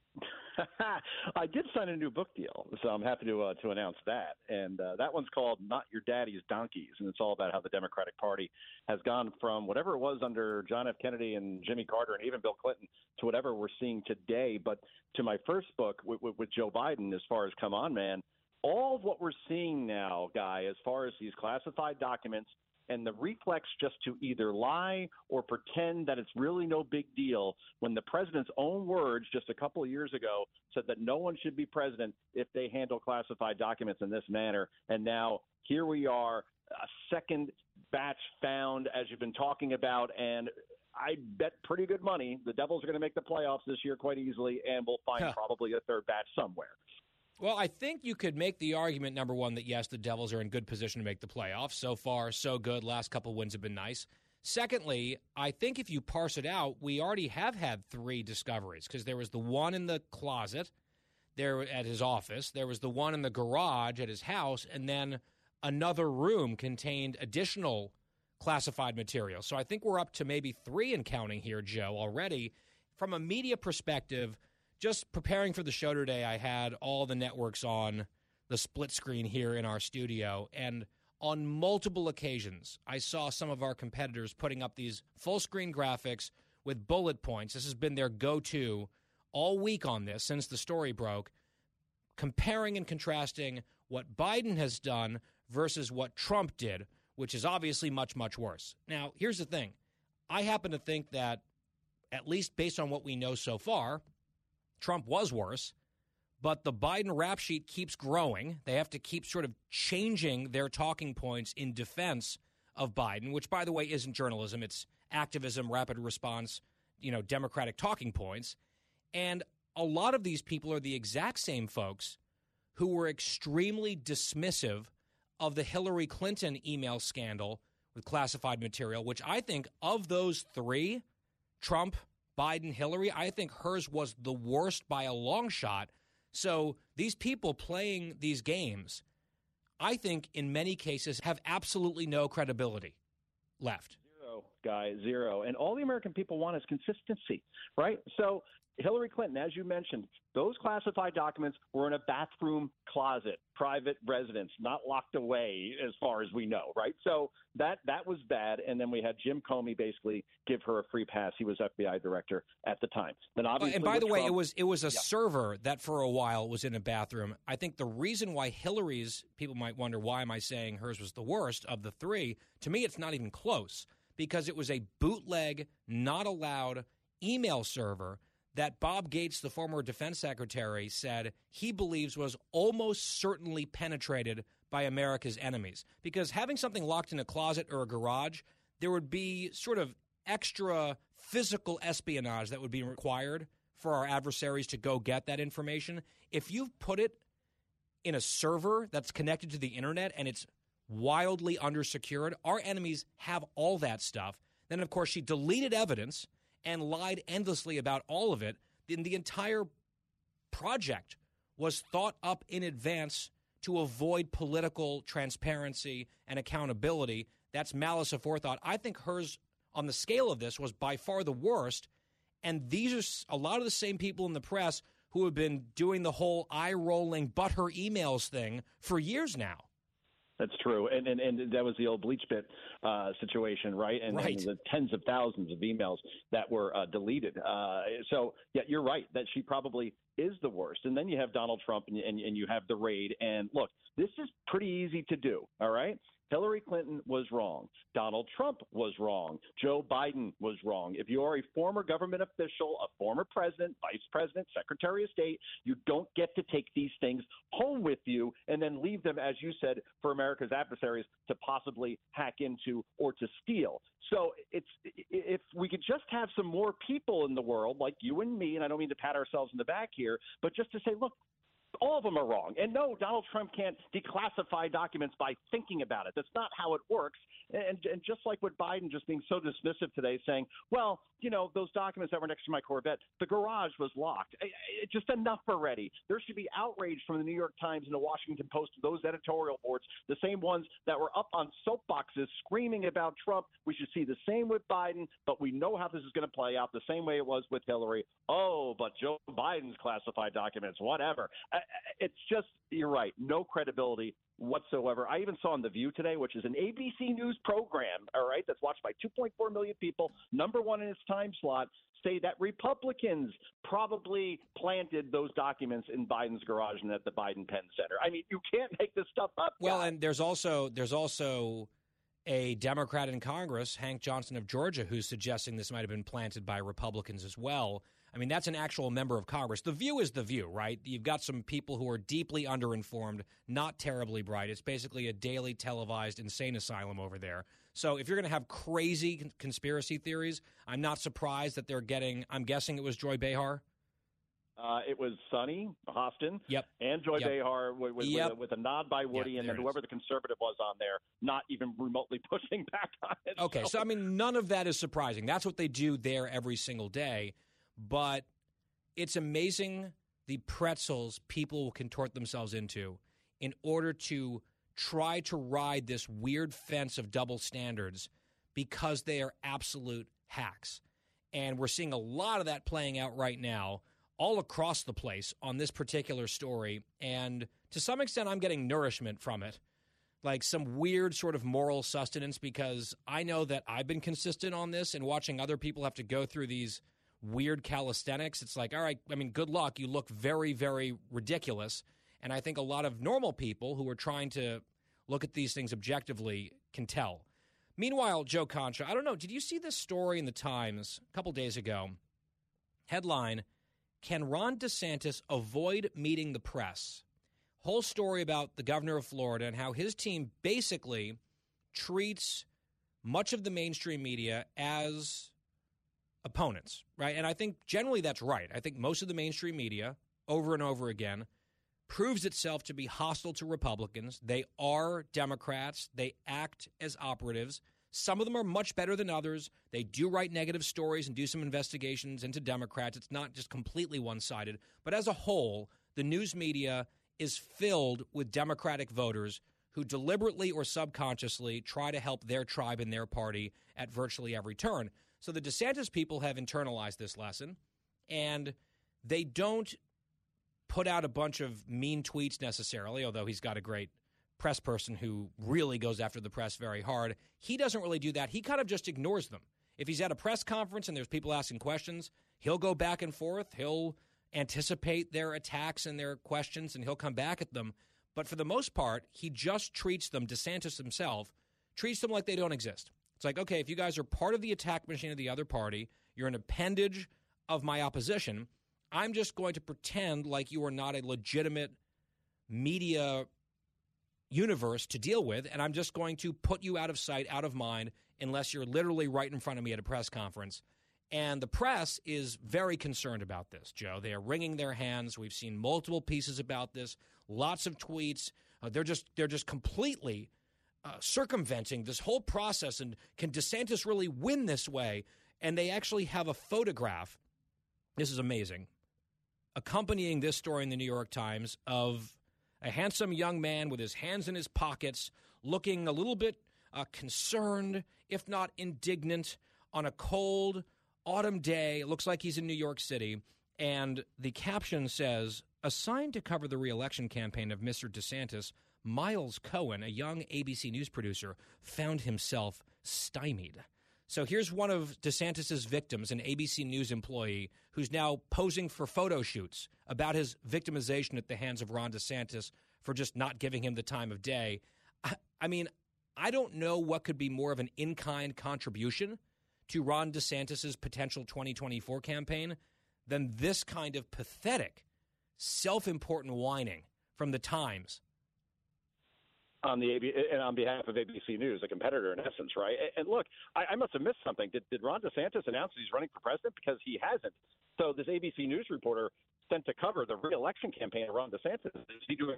[SPEAKER 10] I did sign a new book deal, so I'm happy to uh, to announce that. And uh, that one's called "Not Your Daddy's Donkeys," and it's all about how the Democratic Party has gone from whatever it was under John F. Kennedy and Jimmy Carter and even Bill Clinton to whatever we're seeing today. But to my first book with, with, with Joe Biden, as far as "Come On, Man," all of what we're seeing now, guy, as far as these classified documents and the reflex just to either lie or pretend that it's really no big deal when the president's own words just a couple of years ago said that no one should be president if they handle classified documents in this manner. And now here we are, a second batch found, as you've been talking about, and I bet pretty good money the Devils are going to make the playoffs this year quite easily, and we'll find huh. probably a third batch somewhere.
[SPEAKER 2] Well, I think you could make the argument, number one, that yes, the Devils are in good position to make the playoffs. So far, so good. Last couple wins have been nice. Secondly, I think if you parse it out, we already have had three discoveries because there was the one in the closet there at his office, there was the one in the garage at his house, and then another room contained additional classified material. So I think we're up to maybe three and counting here, Joe, already. From a media perspective, just preparing for the show today, I had all the networks on the split screen here in our studio. And on multiple occasions, I saw some of our competitors putting up these full screen graphics with bullet points. This has been their go to all week on this since the story broke, comparing and contrasting what Biden has done versus what Trump did, which is obviously much, much worse. Now, here's the thing I happen to think that, at least based on what we know so far, Trump was worse, but the Biden rap sheet keeps growing. They have to keep sort of changing their talking points in defense of Biden, which, by the way, isn't journalism. It's activism, rapid response, you know, Democratic talking points. And a lot of these people are the exact same folks who were extremely dismissive of the Hillary Clinton email scandal with classified material, which I think of those three, Trump, Biden, Hillary, I think hers was the worst by a long shot. So these people playing these games, I think in many cases have absolutely no credibility left.
[SPEAKER 10] Zero, guy, zero. And all the American people want is consistency, right? So Hillary Clinton, as you mentioned, those classified documents were in a bathroom closet, private residence, not locked away, as far as we know, right? So that that was bad. And then we had Jim Comey basically give her a free pass. He was FBI director at the time. Then oh, obviously,
[SPEAKER 2] and by the
[SPEAKER 10] way,
[SPEAKER 2] it was it was a yeah. server that for a while was in a bathroom. I think the reason why Hillary's people might wonder why am I saying hers was the worst of the three. To me, it's not even close because it was a bootleg, not allowed email server that Bob Gates, the former defense secretary, said he believes was almost certainly penetrated by America's enemies. Because having something locked in a closet or a garage, there would be sort of extra physical espionage that would be required for our adversaries to go get that information. If you've put it in a server that's connected to the internet and it's wildly undersecured, our enemies have all that stuff. Then, of course, she deleted evidence and lied endlessly about all of it. Then the entire project was thought up in advance to avoid political transparency and accountability. That's malice aforethought. I think hers on the scale of this was by far the worst. And these are a lot of the same people in the press who have been doing the whole eye rolling, but her emails thing for years now.
[SPEAKER 10] That's true, and and, and that was the old BleachBit uh, situation, right? And,
[SPEAKER 2] right.
[SPEAKER 10] and, the tens of thousands of emails that were uh, deleted. Uh, so yeah, you're right that she probably is the worst. And then you have Donald Trump, and, and, and you have the raid. And look, this is pretty easy to do. All right, Hillary Clinton was wrong. Donald Trump was wrong. Joe Biden was wrong. If you are a former government official, a former president, vice president, secretary of state, you don't get to take these things home with you and then leave them, as you said, for America's adversaries to possibly hack into or to steal. So it's if we could just have some more people in the world like you and me, and I don't mean to pat ourselves in the back here, but just to say, look, all of them are wrong. And no, Donald Trump can't declassify documents by thinking about it. That's not how it works. And, and just like with Biden just being so dismissive today, saying, well, you know, those documents that were next to my Corvette, the garage was locked. It, just enough already. There should be outrage from the New York Times and the Washington Post, those editorial boards, the same ones that were up on soapboxes screaming about Trump. We should see the same with Biden, but we know how this is going to play out the same way it was with Hillary. Oh, but Joe Biden's classified documents, whatever it's just you're right, no credibility whatsoever. I even saw on The View today, which is an ABC News program, all right, that's watched by 2.4 million people, number one in its time slot, say that Republicans probably planted those documents in Biden's garage and at the Biden Penn Center. I mean, you can't make this stuff up.
[SPEAKER 2] Well, and there's also there's also a Democrat in Congress, Hank Johnson of Georgia, who's suggesting this might have been planted by Republicans as well. I mean, that's an actual member of Congress. The view is the view, right? You've got some people who are deeply underinformed, not terribly bright. It's basically a daily televised insane asylum over there. So if you're going to have crazy conspiracy theories, I'm not surprised that they're getting, I'm guessing it was Joy Behar.
[SPEAKER 10] Uh, it was Sunny Hostin
[SPEAKER 2] yep.
[SPEAKER 10] and Joy
[SPEAKER 2] yep.
[SPEAKER 10] Behar with, with,
[SPEAKER 2] yep.
[SPEAKER 10] with, a, with, a, nod by Whoopi,
[SPEAKER 2] yep,
[SPEAKER 10] and then whoever the conservative was on there, not even remotely pushing back on it.
[SPEAKER 2] Okay, so. so I mean, none of that is surprising. That's what they do there every single day. But it's amazing the pretzels people will contort themselves into in order to try to ride this weird fence of double standards because they are absolute hacks. And we're seeing a lot of that playing out right now all across the place on this particular story. And to some extent, I'm getting nourishment from it, like some weird sort of moral sustenance, because I know that I've been consistent on this and watching other people have to go through these weird calisthenics. It's like, all right, I mean, good luck. You look very, very ridiculous. And I think a lot of normal people who are trying to look at these things objectively can tell. Meanwhile, Joe Concha, I don't know, did you see this story in the Times a couple days ago? Headline Can Ron DeSantis avoid meeting the press? Whole story about the governor of Florida and how his team basically treats much of the mainstream media as opponents, right? And I think generally that's right. I think most of the mainstream media, over and over again, proves itself to be hostile to Republicans. They are Democrats, they act as operatives. Some of them are much better than others. They do write negative stories and do some investigations into Democrats. It's not just completely one sided. But as a whole, the news media is filled with Democratic voters who deliberately or subconsciously try to help their tribe and their party at virtually every turn. So the DeSantis people have internalized this lesson, and they don't put out a bunch of mean tweets necessarily, although he's got a great press person who really goes after the press very hard. He doesn't really do that. He kind of just ignores them. If he's at a press conference and there's people asking questions, he'll go back and forth. He'll anticipate their attacks and their questions and he'll come back at them. But for the most part, he just treats them, DeSantis himself, treats them like they don't exist. It's like, okay, if you guys are part of the attack machine of the other party, you're an appendage of my opposition, I'm just going to pretend like you are not a legitimate media universe to deal with, and I'm just going to put you out of sight, out of mind, unless you're literally right in front of me at a press conference. And the press is very concerned about this, Joe. They are wringing their hands. We've seen multiple pieces about this, lots of tweets. Uh, they're just they're just completely uh, circumventing this whole process. And can DeSantis really win this way? And they actually have a photograph. This is amazing. Accompanying this story in the New York Times of a handsome young man with his hands in his pockets, looking a little bit uh, concerned, if not indignant, on a cold autumn day. It looks like he's in New York City. And the caption says, assigned to cover the reelection campaign of Mr. DeSantis, Miles Cohen, a young ABC News producer, found himself stymied. So here's one of DeSantis's victims, an ABC News employee, who's now posing for photo shoots about his victimization at the hands of Ron DeSantis for just not giving him the time of day. I, I mean, I don't know what could be more of an in kind contribution to Ron DeSantis's potential 2024 campaign than this kind of pathetic, self important whining from the Times
[SPEAKER 10] on the AB, and on behalf of ABC News, a competitor in essence, right? And look, I, I must have missed something. Did, did Ron DeSantis announce he's running for president? Because he hasn't. So this ABC News reporter sent to cover the reelection campaign of Ron DeSantis. Is he doing?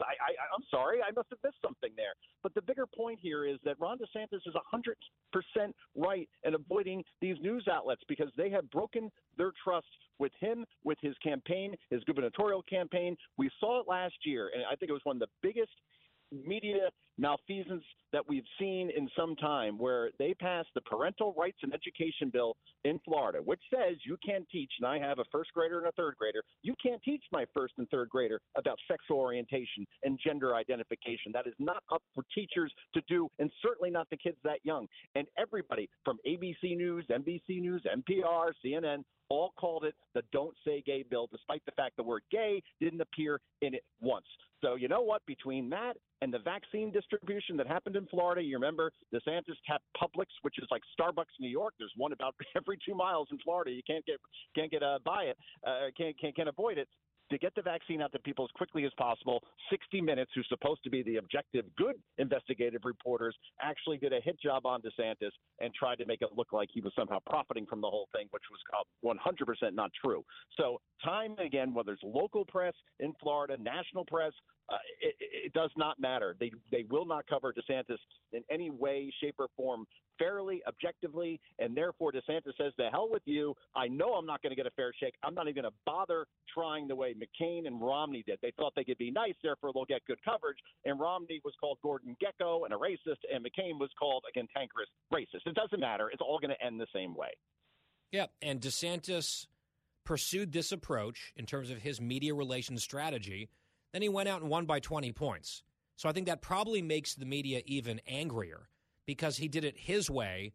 [SPEAKER 10] I, I, I'm sorry, I must have missed something there. But the bigger point here is that Ron DeSantis is 100% right in avoiding these news outlets because they have broken their trust with him, with his campaign, his gubernatorial campaign. We saw it last year, and I think it was one of the biggest media malfeasance that we've seen in some time where they passed the parental rights and education bill in Florida, which says you can't teach, and I have a first grader and a third grader, you can't teach my first and third grader about sexual orientation and gender identification. That is not up for teachers to do, and certainly not the kids that young. And everybody from ABC News, NBC News, NPR, CNN, all called it the Don't Say Gay bill, despite the fact the word gay didn't appear in it once. So, you know what? Between that and the vaccine distribution that happened in Florida, you remember DeSantis tapped Publix, which is like Starbucks New York. There's one about every two miles in Florida. You can't get can't get uh, by it, uh, can't, can't can't avoid it to get the vaccine out to people as quickly as possible. 60 Minutes, who's supposed to be the objective, good investigative reporters, actually did a hit job on DeSantis and tried to make it look like he was somehow profiting from the whole thing, which was 100% uh, not true. So, time and again, whether it's local press in Florida, national press, uh, it, it, does not matter. They they will not cover DeSantis in any way, shape, or form fairly, objectively, and therefore DeSantis says, "The hell with you! I know I'm not going to get a fair shake. I'm not even going to bother trying the way McCain and Romney did. They thought they could be nice, therefore they'll get good coverage. And Romney was called Gordon Gekko and a racist, and McCain was called a cantankerous racist. It doesn't matter. It's all going to end the same way."
[SPEAKER 2] Yeah, and DeSantis pursued this approach in terms of his media relations strategy then he went out and won by 20 points. So I think that probably makes the media even angrier because he did it his way,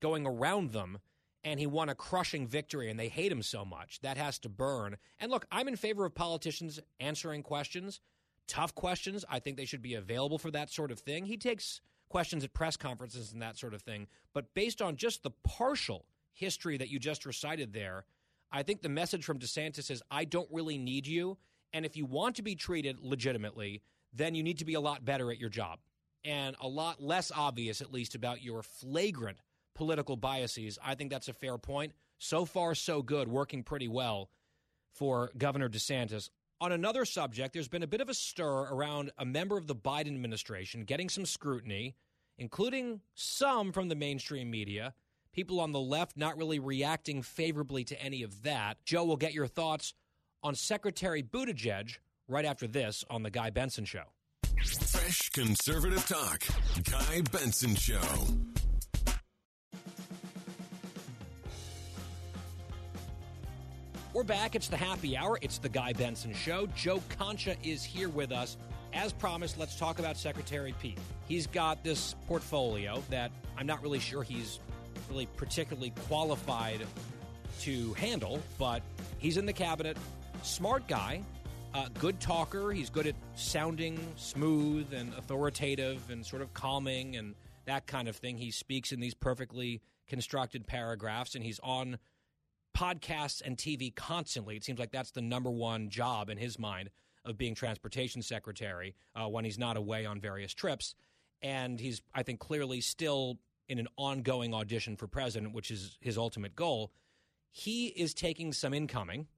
[SPEAKER 2] going around them, and he won a crushing victory, and they hate him so much. That has to burn. And look, I'm in favor of politicians answering questions, tough questions. I think they should be available for that sort of thing. He takes questions at press conferences and that sort of thing. But based on just the partial history that you just recited there, I think the message from DeSantis is I don't really need you. And if you want to be treated legitimately, then you need to be a lot better at your job and a lot less obvious, at least, about your flagrant political biases. I think that's a fair point. So far, so good, working pretty well for Governor DeSantis. On another subject, there's been a bit of a stir around a member of the Biden administration getting some scrutiny, including some from the mainstream media. People on the left not really reacting favorably to any of that. Joe, we'll get your thoughts on Secretary Buttigieg right after this on The Guy Benson Show.
[SPEAKER 1] Fresh conservative talk. Guy Benson Show.
[SPEAKER 2] We're back. It's the happy hour. It's the Guy Benson Show. Joe Concha is here with us. As promised, let's talk about Secretary Pete. He's got this portfolio that I'm not really sure he's really particularly qualified to handle, but he's in the cabinet smart guy, uh, good talker. He's good at sounding smooth and authoritative and sort of calming and that kind of thing. He speaks in these perfectly constructed paragraphs, and he's on podcasts and TV constantly. It seems like that's the number one job in his mind of being transportation secretary uh, when he's not away on various trips. And he's, I think, clearly still in an ongoing audition for president, which is his ultimate goal. He is taking some incoming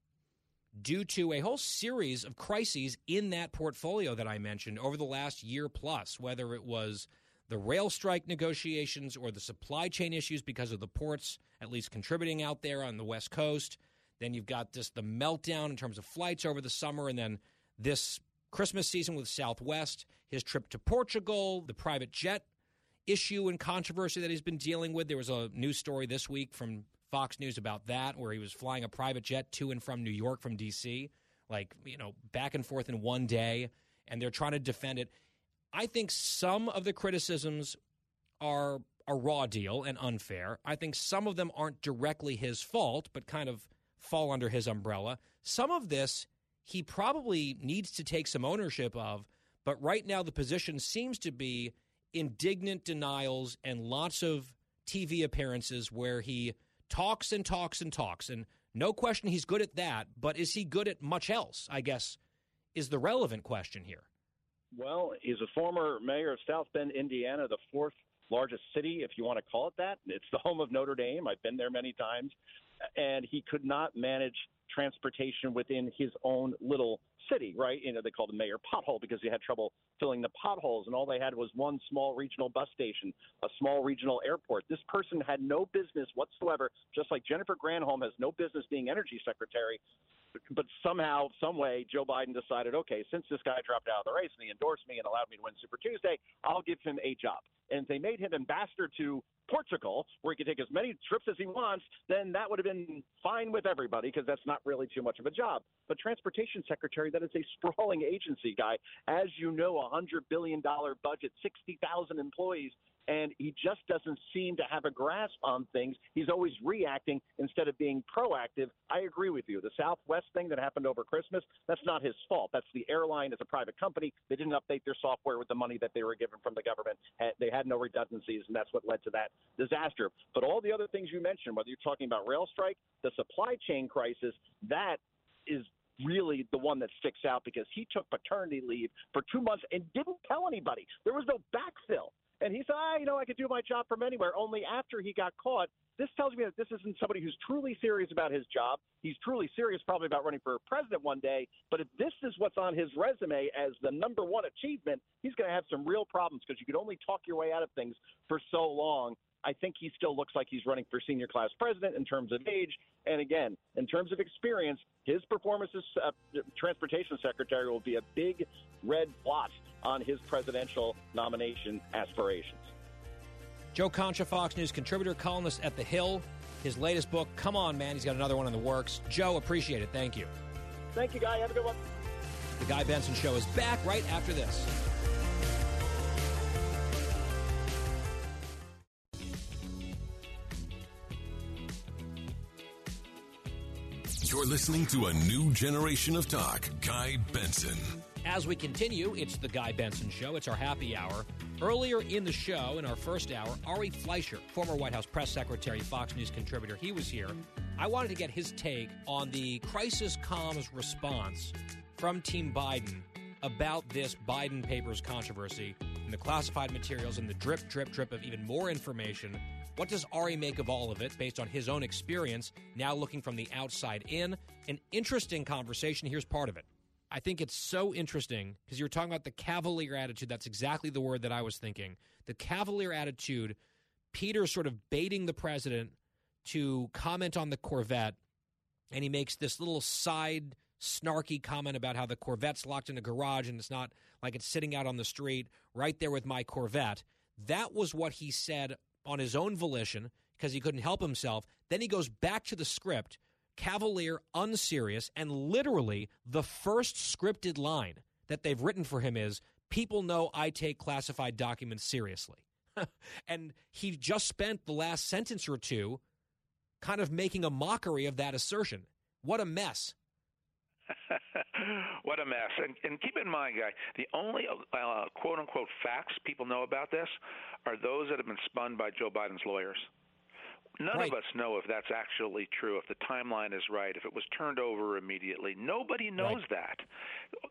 [SPEAKER 2] due to a whole series of crises in that portfolio that I mentioned over the last year plus, whether it was the rail strike negotiations or the supply chain issues because of the ports at least contributing out there on the West Coast. Then you've got this the meltdown in terms of flights over the summer, and then this Christmas season with Southwest, his trip to Portugal, the private jet issue and controversy that he's been dealing with. There was a news story this week from Fox News about that, where he was flying a private jet to and from New York from D.C., like, you know, back and forth in one day, and they're trying to defend it. I think some of the criticisms are a raw deal and unfair. I think some of them aren't directly his fault, but kind of fall under his umbrella. Some of this he probably needs to take some ownership of, but right now the position seems to be indignant denials and lots of TV appearances where he talks and talks and talks. And no question he's good at that, but is he good at much else? I guess is the relevant question here.
[SPEAKER 10] Well, he's a former mayor of South Bend, Indiana, the fourth largest city, if you want to call it that. It's the home of Notre Dame. I've been there many times. And he could not manage transportation within his own little city, right? You know, they called the mayor pothole because he had trouble filling the potholes, and all they had was one small regional bus station, a small regional airport. This person had no business whatsoever, just like Jennifer Granholm has no business being energy secretary. But somehow, some way, Joe Biden decided, okay, since this guy dropped out of the race and he endorsed me and allowed me to win Super Tuesday, I'll give him a job. And they made him ambassador to Portugal, where he could take as many trips as he wants, then that would have been fine with everybody because that's not really too much of a job. But transportation secretary, that is a sprawling agency guy. As you know, a hundred billion dollar budget, sixty thousand employees and he just doesn't seem to have a grasp on things. He's always reacting instead of being proactive. I agree with you. The Southwest thing that happened over Christmas, that's not his fault. That's the airline as a private company. They didn't update their software with the money that they were given from the government. They had no redundancies, and that's what led to that disaster. But all the other things you mentioned, whether you're talking about rail strike, the supply chain crisis, that is really the one that sticks out because he took paternity leave for two months and didn't tell anybody. There was no backfill. And he said, ah, you know, I could do my job from anywhere. Only after he got caught, this tells me that this isn't somebody who's truly serious about his job. He's truly serious probably about running for president one day. But if this is what's on his resume as the number one achievement, he's going to have some real problems because you could only talk your way out of things for so long. I think he still looks like he's running for senior class president in terms of age. And again, in terms of experience, his performance as uh, transportation secretary will be a big red blot on his presidential nomination aspirations.
[SPEAKER 2] Joe Concha, Fox News contributor, columnist at The Hill. His latest book, Come On Man, he's got another one in the works. Joe, appreciate it. Thank you.
[SPEAKER 10] Thank you, Guy. Have a good one.
[SPEAKER 2] The Guy Benson Show is back right after this.
[SPEAKER 1] You're listening to a new generation of talk. Guy Benson.
[SPEAKER 2] As we continue, it's the Guy Benson Show. It's our happy hour. Earlier in the show, in our first hour, Ari Fleischer, former White House press secretary, Fox News contributor, he was here. I wanted to get his take on the crisis comms response from Team Biden about this Biden papers controversy and the classified materials and the drip, drip, drip of even more information. What does Ari make of all of it based on his own experience, now looking from the outside in? An interesting conversation. Here's part of it. I think it's so interesting because you're talking about the cavalier attitude. That's exactly the word that I was thinking. The cavalier attitude, Peter sort of baiting the president to comment on the Corvette, and he makes this little side snarky comment about how the Corvette's locked in a garage and it's not like it's sitting out on the street right there with my Corvette. That was what he said on his own volition because he couldn't help himself. Then he goes back to the script cavalier, unserious, and literally the first scripted line that they've written for him is People know I take classified documents seriously. and he just spent the last sentence or two kind of making a mockery of that assertion. What a mess.
[SPEAKER 6] what a mess. And, and, keep in mind, guy, the only uh, quote unquote facts people know about this are those that have been spun by Joe Biden's lawyers None
[SPEAKER 2] right.
[SPEAKER 6] of us know if that's actually true, if the timeline is right, if it was turned over immediately. Nobody knows
[SPEAKER 2] Right.
[SPEAKER 6] that.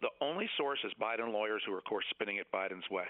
[SPEAKER 6] The only source is Biden lawyers who are, of course, spinning it Biden's way.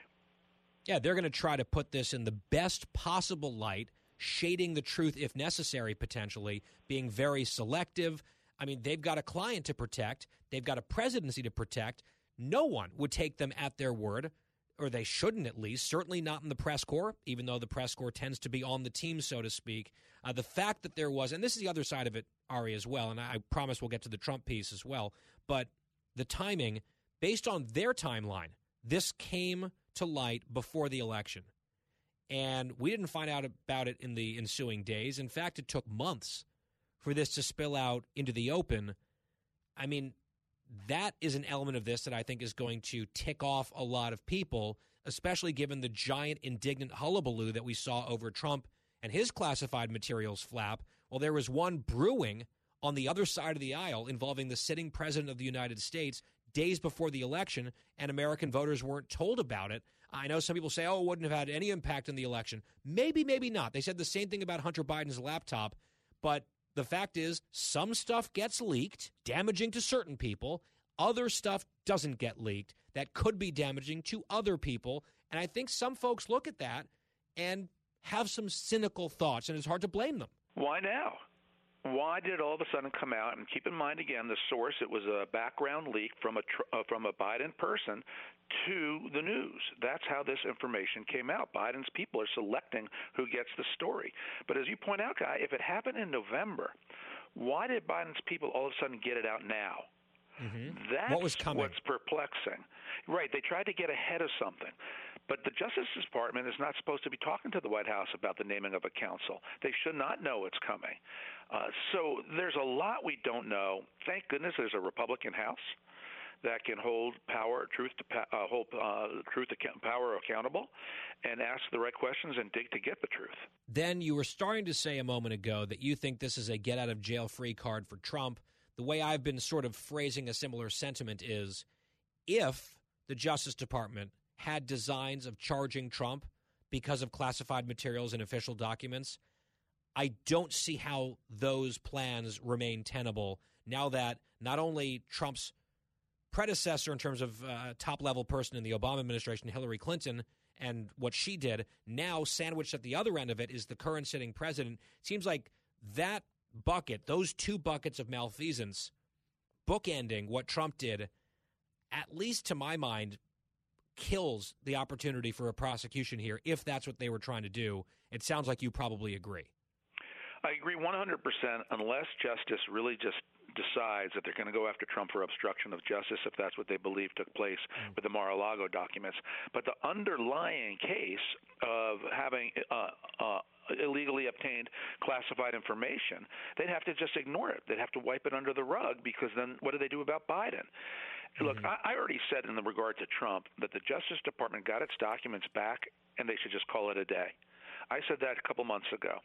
[SPEAKER 2] Yeah, they're going to try to put this in the best possible light, shading the truth if necessary, potentially, being very selective. I mean, they've got a client to protect, they've got a presidency to protect. No one would take them at their word, or they shouldn't at least, certainly not in the press corps, even though the press corps tends to be on the team, so to speak. Uh, the fact that there was, and this is the other side of it, Ari, as well, and I promise we'll get to the Trump piece as well, but the timing, based on their timeline, this came to light before the election. And we didn't find out about it in the ensuing days. In fact, it took months for this to spill out into the open. I mean, that is an element of this that I think is going to tick off a lot of people, especially given the giant indignant hullabaloo that we saw over Trump and his classified materials flap. Well, there was one brewing on the other side of the aisle involving the sitting president of the United States days before the election, and American voters weren't told about it. I know some people say, oh, it wouldn't have had any impact on the election. Maybe, maybe not. They said the same thing about Hunter Biden's laptop, but the fact is, some stuff gets leaked, damaging to certain people. Other stuff doesn't get leaked that could be damaging to other people. And I think some folks look at that and have some cynical thoughts, and it's hard to blame them.
[SPEAKER 6] Why now? Why did it all of a sudden come out? And keep in mind again, the source it was a background leak from a tr- uh, from a Biden person to the news. That's how this information came out. Biden's people are selecting who gets the story. But as you point out, guy, if it happened in November, why did Biden's people all of a sudden get it out now? That's
[SPEAKER 2] What was coming?
[SPEAKER 6] what's perplexing. Right, they tried to get ahead of something. But the Justice Department is not supposed to be talking to the White House about the naming of a counsel. They should not know it's coming. Uh, so there's a lot we don't know. Thank goodness there's a Republican House that can hold power, truth to uh, hold uh, truth account- power accountable, and ask the right questions and dig to get the truth.
[SPEAKER 2] Then you were starting to say a moment ago that you think this is a get out of jail free card for Trump. The way I've been sort of phrasing a similar sentiment is if the Justice Department had designs of charging Trump because of classified materials and official documents, I don't see how those plans remain tenable now that not only Trump's predecessor in terms of uh, top level person in the Obama administration, Hillary Clinton, and what she did, now sandwiched at the other end of it is the current sitting president. Seems like that bucket, those two buckets of malfeasance, bookending what Trump did, at least to my mind, kills the opportunity for a prosecution here if that's what they were trying to do. It sounds like you probably agree.
[SPEAKER 6] I agree 100% unless justice really just decides that they're going to go after Trump for obstruction of justice if that's what they believe took place with the Mar-a-Lago documents. But the underlying case of having uh, uh, illegally obtained classified information, they'd have to just ignore it. They'd have to wipe it under the rug because then what do they do about Biden? Look, mm-hmm. I, I already said in the regard to Trump that the Justice Department got its documents back and they should just call it a day. I said that a couple months ago.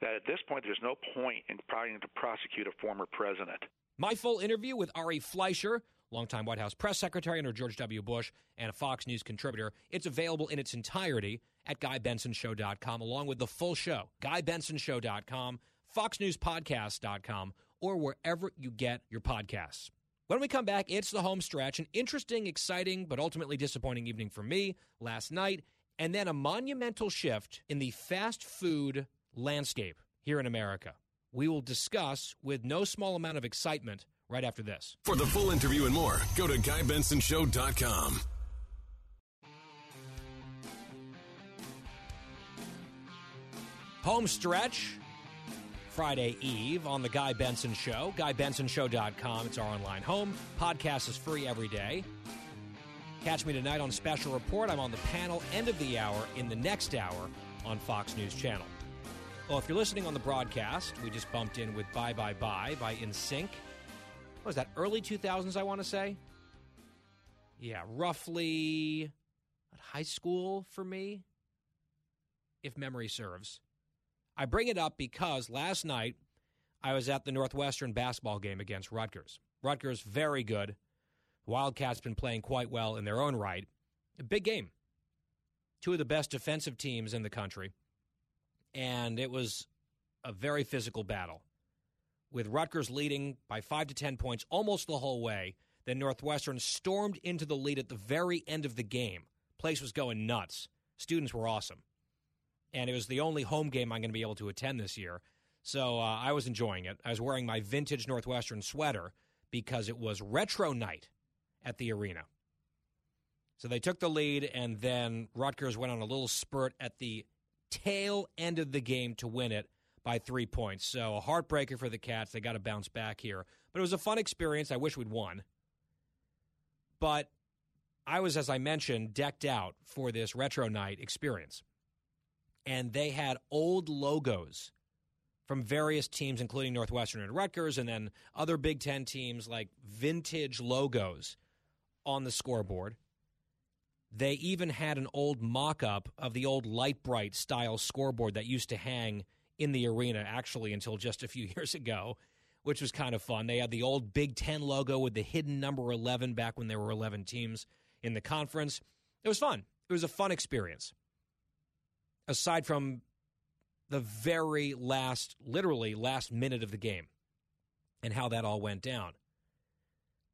[SPEAKER 6] That at this point, there's no point in trying to prosecute a former president.
[SPEAKER 2] My full interview with Ari Fleischer, longtime White House press secretary under George W. Bush and a Fox News contributor. It's available in its entirety at GuyBensonShow.com, along with the full show, GuyBensonShow.com, FoxNewsPodcast.com, or wherever you get your podcasts. When we come back, it's the home stretch, an interesting, exciting, but ultimately disappointing evening for me last night, and then a monumental shift in the fast food landscape here in America. We will discuss with no small amount of excitement right after this.
[SPEAKER 1] For the full interview and more, go to GuyBensonShow.com.
[SPEAKER 2] Home stretch, Friday Eve on The Guy Benson Show. GuyBensonShow.com. It's our online home. Podcast is free every day. Catch me tonight on Special Report. I'm on the panel end of the hour in the next hour on Fox News Channel. Well, if you're listening on the broadcast, we just bumped in with Bye Bye Bye by NSYNC. What was that, early 2000s, I want to say? Yeah, roughly what, high school for me, if memory serves. I bring it up because last night I was at the Northwestern basketball game against Rutgers. Rutgers, very good. Wildcats been playing quite well in their own right. A big game. Two of the best defensive teams in the country. And it was a very physical battle with Rutgers leading by five to 10 points almost the whole way. Then Northwestern stormed into the lead at the very end of the game. Place was going nuts. Students were awesome. And it was the only home game I'm going to be able to attend this year. So uh, I was enjoying it. I was wearing my vintage Northwestern sweater because it was retro night at the arena. So they took the lead, and then Rutgers went on a little spurt at the tail end of the game to win it by three points. So a heartbreaker for the Cats. They got to bounce back here. But it was a fun experience. I wish we'd won. But I was, as I mentioned, decked out for this retro night experience. And they had old logos from various teams, including Northwestern and Rutgers, and then other Big Ten teams like vintage logos on the scoreboard. They even had an old mock up of the old Lite-Brite style scoreboard that used to hang in the arena, actually, until just a few years ago, which was kind of fun. They had the old Big Ten logo with the hidden number 11 back when there were 11 teams in the conference. It was fun. It was a fun experience. Aside from the very last, literally last minute of the game and how that all went down.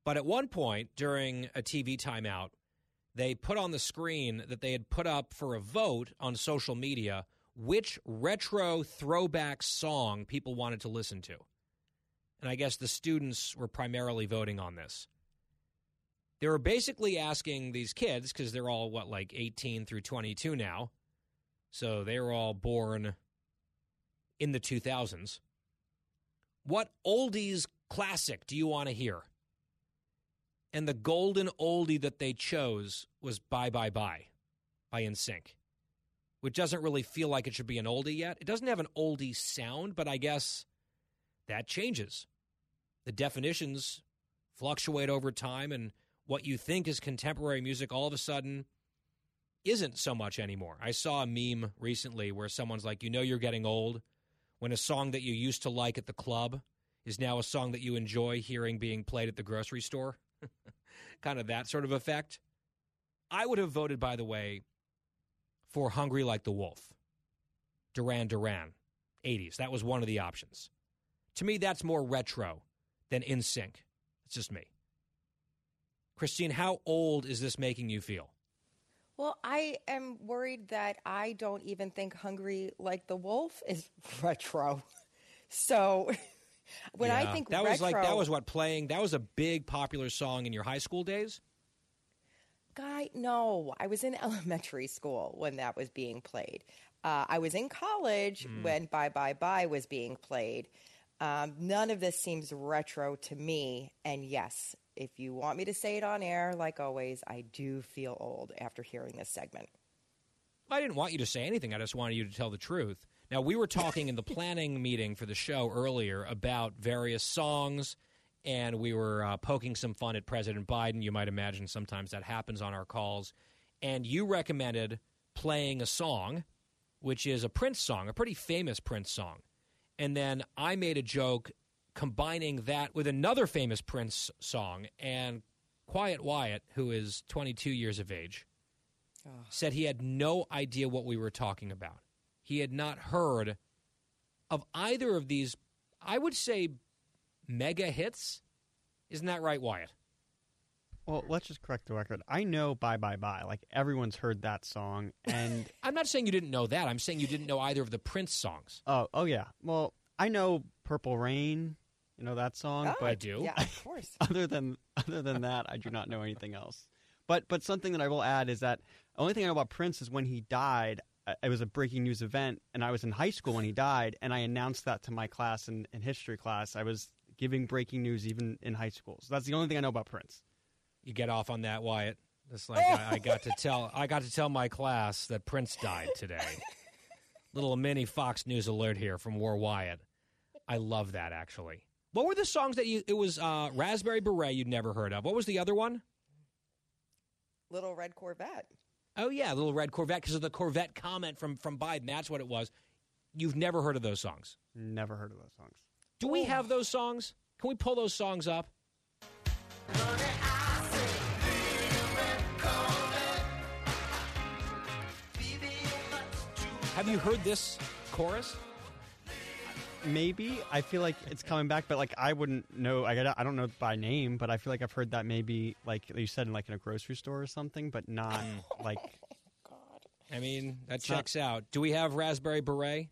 [SPEAKER 2] But at one point during a TV timeout, they put on the screen that they had put up for a vote on social media which retro throwback song people wanted to listen to. And I guess the students were primarily voting on this. They were basically asking these kids, because they're all, what, like 18 through 22 now. So they were all born in the 2000s. What oldies classic do you want to hear? And the golden oldie that they chose was Bye Bye Bye by NSYNC, which doesn't really feel like it should be an oldie yet. It doesn't have an oldie sound, but I guess that changes. The definitions fluctuate over time, and what you think is contemporary music all of a sudden isn't so much anymore. I saw a meme recently where someone's like, You know, you're getting old when a song that you used to like at the club is now a song that you enjoy hearing being played at the grocery store. kind of that sort of effect. I would have voted, by the way, for Hungry Like the Wolf, Duran Duran, 80s. That was one of the options. To me, that's more retro than NSYNC. It's just me. Christine, how old is this making you feel?
[SPEAKER 11] Well, I am worried that I don't even think Hungry Like the Wolf is retro. So when yeah, I think
[SPEAKER 2] that
[SPEAKER 11] retro,
[SPEAKER 2] was like that was what playing that was a big popular song in your high school days.
[SPEAKER 11] Guy, no, I was in elementary school when that was being played. Uh, I was in college mm. when Bye Bye Bye was being played. Um, none of this seems retro to me. And yes, if you want me to say it on air, like always, I do feel old after hearing this segment.
[SPEAKER 2] I didn't want you to say anything. I just wanted you to tell the truth. Now, we were talking in the planning meeting for the show earlier about various songs, and we were uh, poking some fun at President Biden. You might imagine sometimes that happens on our calls. And you recommended playing a song, which is a Prince song, a pretty famous Prince song. And then I made a joke combining that with another famous Prince song. And Quiet Wyatt, who is 22 years of age, oh. said he had no idea what we were talking about he had not heard of either of these, I would say, mega hits. Isn't that right, Wyatt?
[SPEAKER 12] Well, let's just correct the record. I know "Bye Bye Bye." Like everyone's heard that song, and
[SPEAKER 2] I'm not saying you didn't know that. I'm saying you didn't know either of the Prince songs.
[SPEAKER 12] Oh, oh yeah. Well, I know "Purple Rain." You know that song,
[SPEAKER 11] oh,
[SPEAKER 12] but
[SPEAKER 2] I do.
[SPEAKER 11] Yeah, of course.
[SPEAKER 12] other than other than that, I do not know anything else. But but something that I will add is that the only thing I know about Prince is when he died uh, it was a breaking news event, and I was in high school when he died, and I announced that to my class in, in history class. I was giving breaking news even in high school. So that's the only thing I know about Prince.
[SPEAKER 2] You get off on that, Wyatt. It's like I, I got to tell I got to tell my class that Prince died today. Little mini Fox News alert here from War Wyatt. I love that actually. What were the songs that you? It was uh, Raspberry Beret you'd never heard of. What was the other one?
[SPEAKER 11] Little Red Corvette.
[SPEAKER 2] Oh yeah, little red Corvette because of the Corvette comment from from Biden. That's what it was. You've never heard of those songs?
[SPEAKER 12] Never heard of those songs.
[SPEAKER 2] Do we have those songs? Can we pull those songs up? Have you heard this chorus?
[SPEAKER 12] Maybe I feel like it's coming back, but like I wouldn't know. I got I don't know by name, but I feel like I've heard that maybe like you said in like in a grocery store or something, but not oh like. God.
[SPEAKER 2] I mean, that
[SPEAKER 12] It's not-
[SPEAKER 2] checks out. Do we have raspberry beret?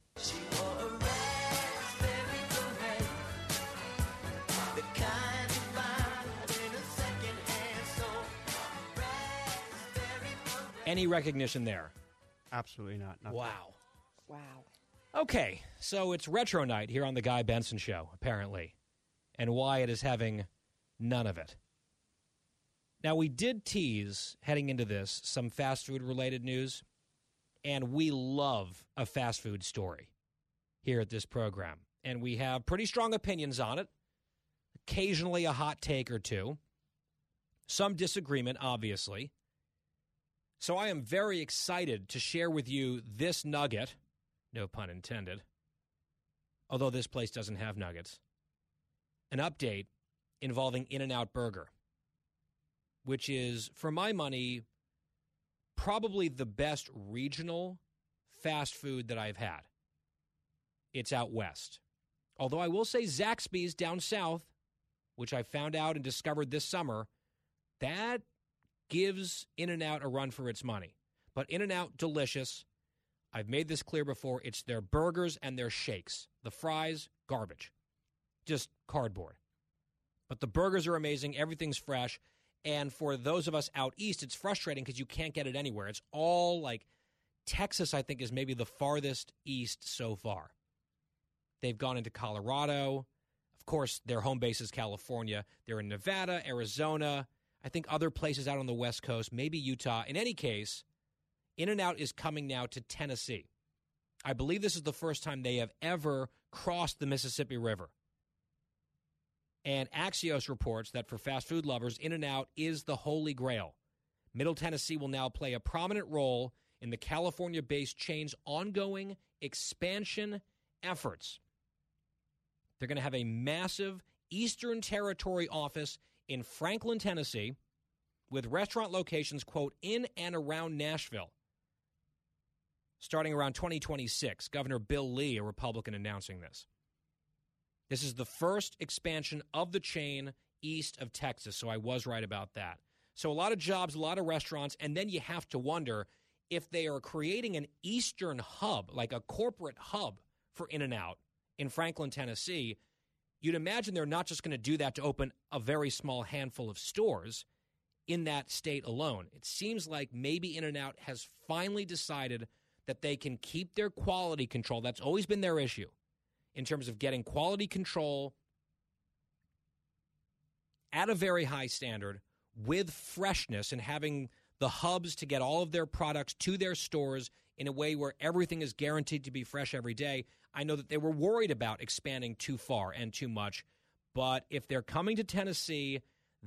[SPEAKER 2] Any recognition there?
[SPEAKER 12] Absolutely not. Nothing.
[SPEAKER 2] Wow.
[SPEAKER 11] Wow.
[SPEAKER 2] Okay, so it's retro night here on the Guy Benson Show, apparently, and Wyatt is having none of it. Now, we did tease heading into this some fast food related news, and we love a fast food story here at this program. And we have pretty strong opinions on it, occasionally a hot take or two, some disagreement, obviously. So I am very excited to share with you this nugget, no pun intended, although this place doesn't have nuggets, an update involving In N Out Burger, which is, for my money, probably the best regional fast food that I've had. It's out west. Although I will say Zaxby's down south, which I found out and discovered this summer, that gives In N Out a run for its money. But In N Out, delicious. I've made this clear before. It's their burgers and their shakes. The fries, garbage. Just cardboard. But the burgers are amazing. Everything's fresh. And for those of us out east, it's frustrating because you can't get it anywhere. It's all like Texas, I think, is maybe the farthest east so far. They've gone into Colorado. Of course, their home base is California. They're in Nevada, Arizona, I think other places out on the West Coast, maybe Utah. In any case, In N Out is coming now to Tennessee. I believe this is the first time they have ever crossed the Mississippi River. And Axios reports that for fast food lovers, In N Out is the holy grail. Middle Tennessee will now play a prominent role in the California based chain's ongoing expansion efforts. They're going to have a massive Eastern Territory office in Franklin, Tennessee, with restaurant locations, quote, in and around Nashville. Starting around 2026, Governor Bill Lee, a Republican, announcing this. This is the first expansion of the chain east of Texas, so I was right about that. So, a lot of jobs, a lot of restaurants, and then you have to wonder if they are creating an eastern hub, like a corporate hub for In N Out in Franklin, Tennessee. You'd imagine they're not just going to do that to open a very small handful of stores in that state alone. It seems like maybe In N Out has finally decided that they can keep their quality control. That's always been their issue in terms of getting quality control at a very high standard with freshness and having the hubs to get all of their products to their stores in a way where everything is guaranteed to be fresh every day. I know that they were worried about expanding too far and too much, but if they're coming to Tennessee,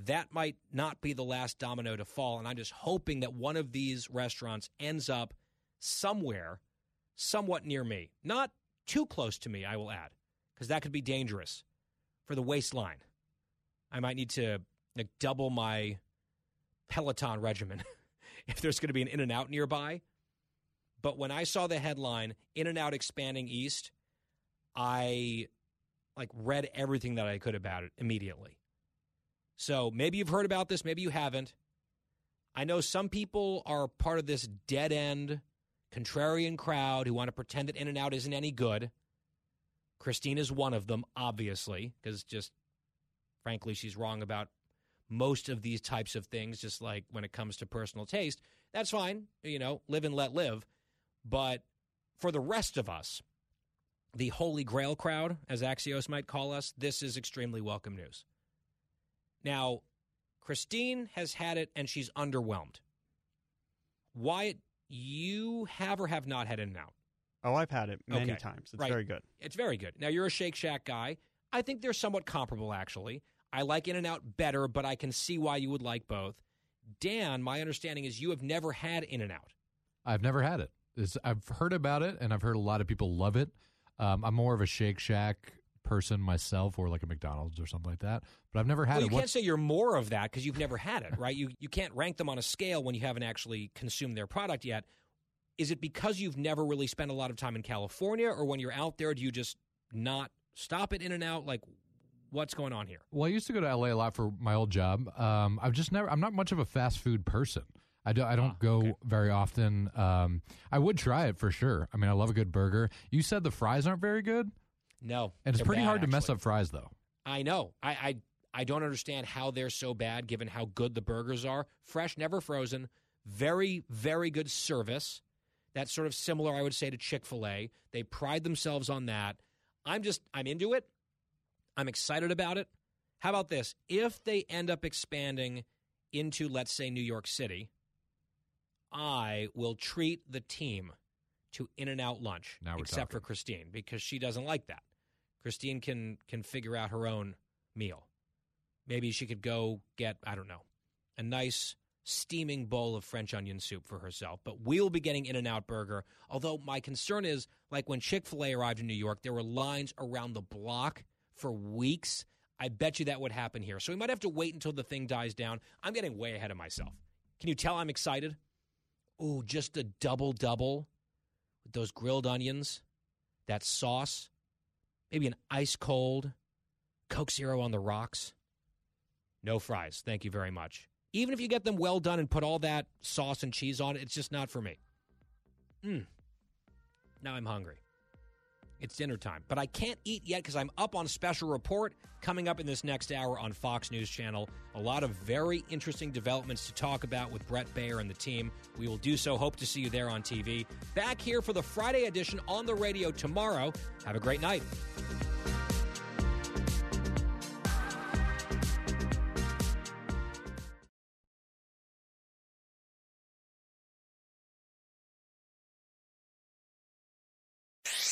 [SPEAKER 2] that might not be the last domino to fall. And I'm just hoping that one of these restaurants ends up somewhere somewhat near me. Not too close to me, I will add, because that could be dangerous for the waistline. I might need to like, double my Peloton regimen if there's going to be an In and Out nearby. But when I saw the headline In and Out expanding east, I like read everything that I could about it immediately. So maybe you've heard about this, maybe you haven't. I know some people are part of this dead end contrarian crowd who want to pretend that In and Out isn't any good. Christine is one of them, obviously, because just frankly, she's wrong about most of these types of things, just like when it comes to personal taste. That's fine, you know, live and let live. But for the rest of us, the holy grail crowd, as Axios might call us, this is extremely welcome news. Now, Christine has had it and she's underwhelmed. Wyatt, you have or have not had In and Out?
[SPEAKER 12] Oh, I've had it many
[SPEAKER 2] Okay,
[SPEAKER 12] times. It's
[SPEAKER 2] right.
[SPEAKER 12] very good.
[SPEAKER 2] It's very good. Now, you're a Shake Shack guy. I think they're somewhat comparable, actually. I like In and Out better, but I can see why you would like both. Dan, my understanding is you have never had In and Out.
[SPEAKER 13] I've never had it. It's, I've heard about it, and I've heard a lot of people love it. Um, I'm more of a Shake Shack person myself, or like a McDonald's or something like that. But I've never had
[SPEAKER 2] Well,
[SPEAKER 13] it.
[SPEAKER 2] you can't
[SPEAKER 13] What's-
[SPEAKER 2] say you're more of that because you've never had it, right? you you can't rank them on a scale when you haven't actually consumed their product yet. Is it because you've never really spent a lot of time in California, or when you're out there, do you just not Stop at In and Out. Like, what's going on here?
[SPEAKER 13] Well, I used to go to LA a lot for my old job. Um, I've just never. I'm not much of a fast food person. I, do, I don't
[SPEAKER 2] Ah,
[SPEAKER 13] go very often. Um, I would try it for sure. I mean, I love a good burger. You said the fries aren't very good,
[SPEAKER 2] No,
[SPEAKER 13] and it's pretty
[SPEAKER 2] bad,
[SPEAKER 13] hard to mess up fries, though.
[SPEAKER 2] I know. I, I I don't understand how they're so bad, given how good the burgers are. Fresh, never frozen. Very, very good service. That's sort of similar, I would say, to Chick Fil A. They pride themselves on that. I'm just, I'm into it. I'm excited about it. How about this? If they end up expanding into, let's say, New York City, I will treat the team to In and Out lunch,
[SPEAKER 13] Now we're
[SPEAKER 2] except for Christine because she doesn't like that. Christine can can figure out her own meal. Maybe she could go get I don't know a nice steaming bowl of French onion soup for herself. But we'll be getting In and Out Burger. Although my concern is like when Chick Fil A arrived in New York, there were lines around the block for weeks. I bet you that would happen here. So we might have to wait until the thing dies down. I'm getting way ahead of myself. Can you tell I'm excited? Ooh, just a double double with those grilled onions, that sauce, maybe an ice cold Coke Zero on the rocks. No fries. Thank you very much. Even if you get them well done and put all that sauce and cheese on it, it's just not for me. Mm. Now I'm hungry. It's dinner time, but I can't eat yet because I'm up on special report coming up in this next hour on Fox News Channel. A lot of very interesting developments to talk about with Bret Baier and the team. We will do so. Hope to see you there on TV. Back here for the Friday edition on the radio tomorrow. Have a great night.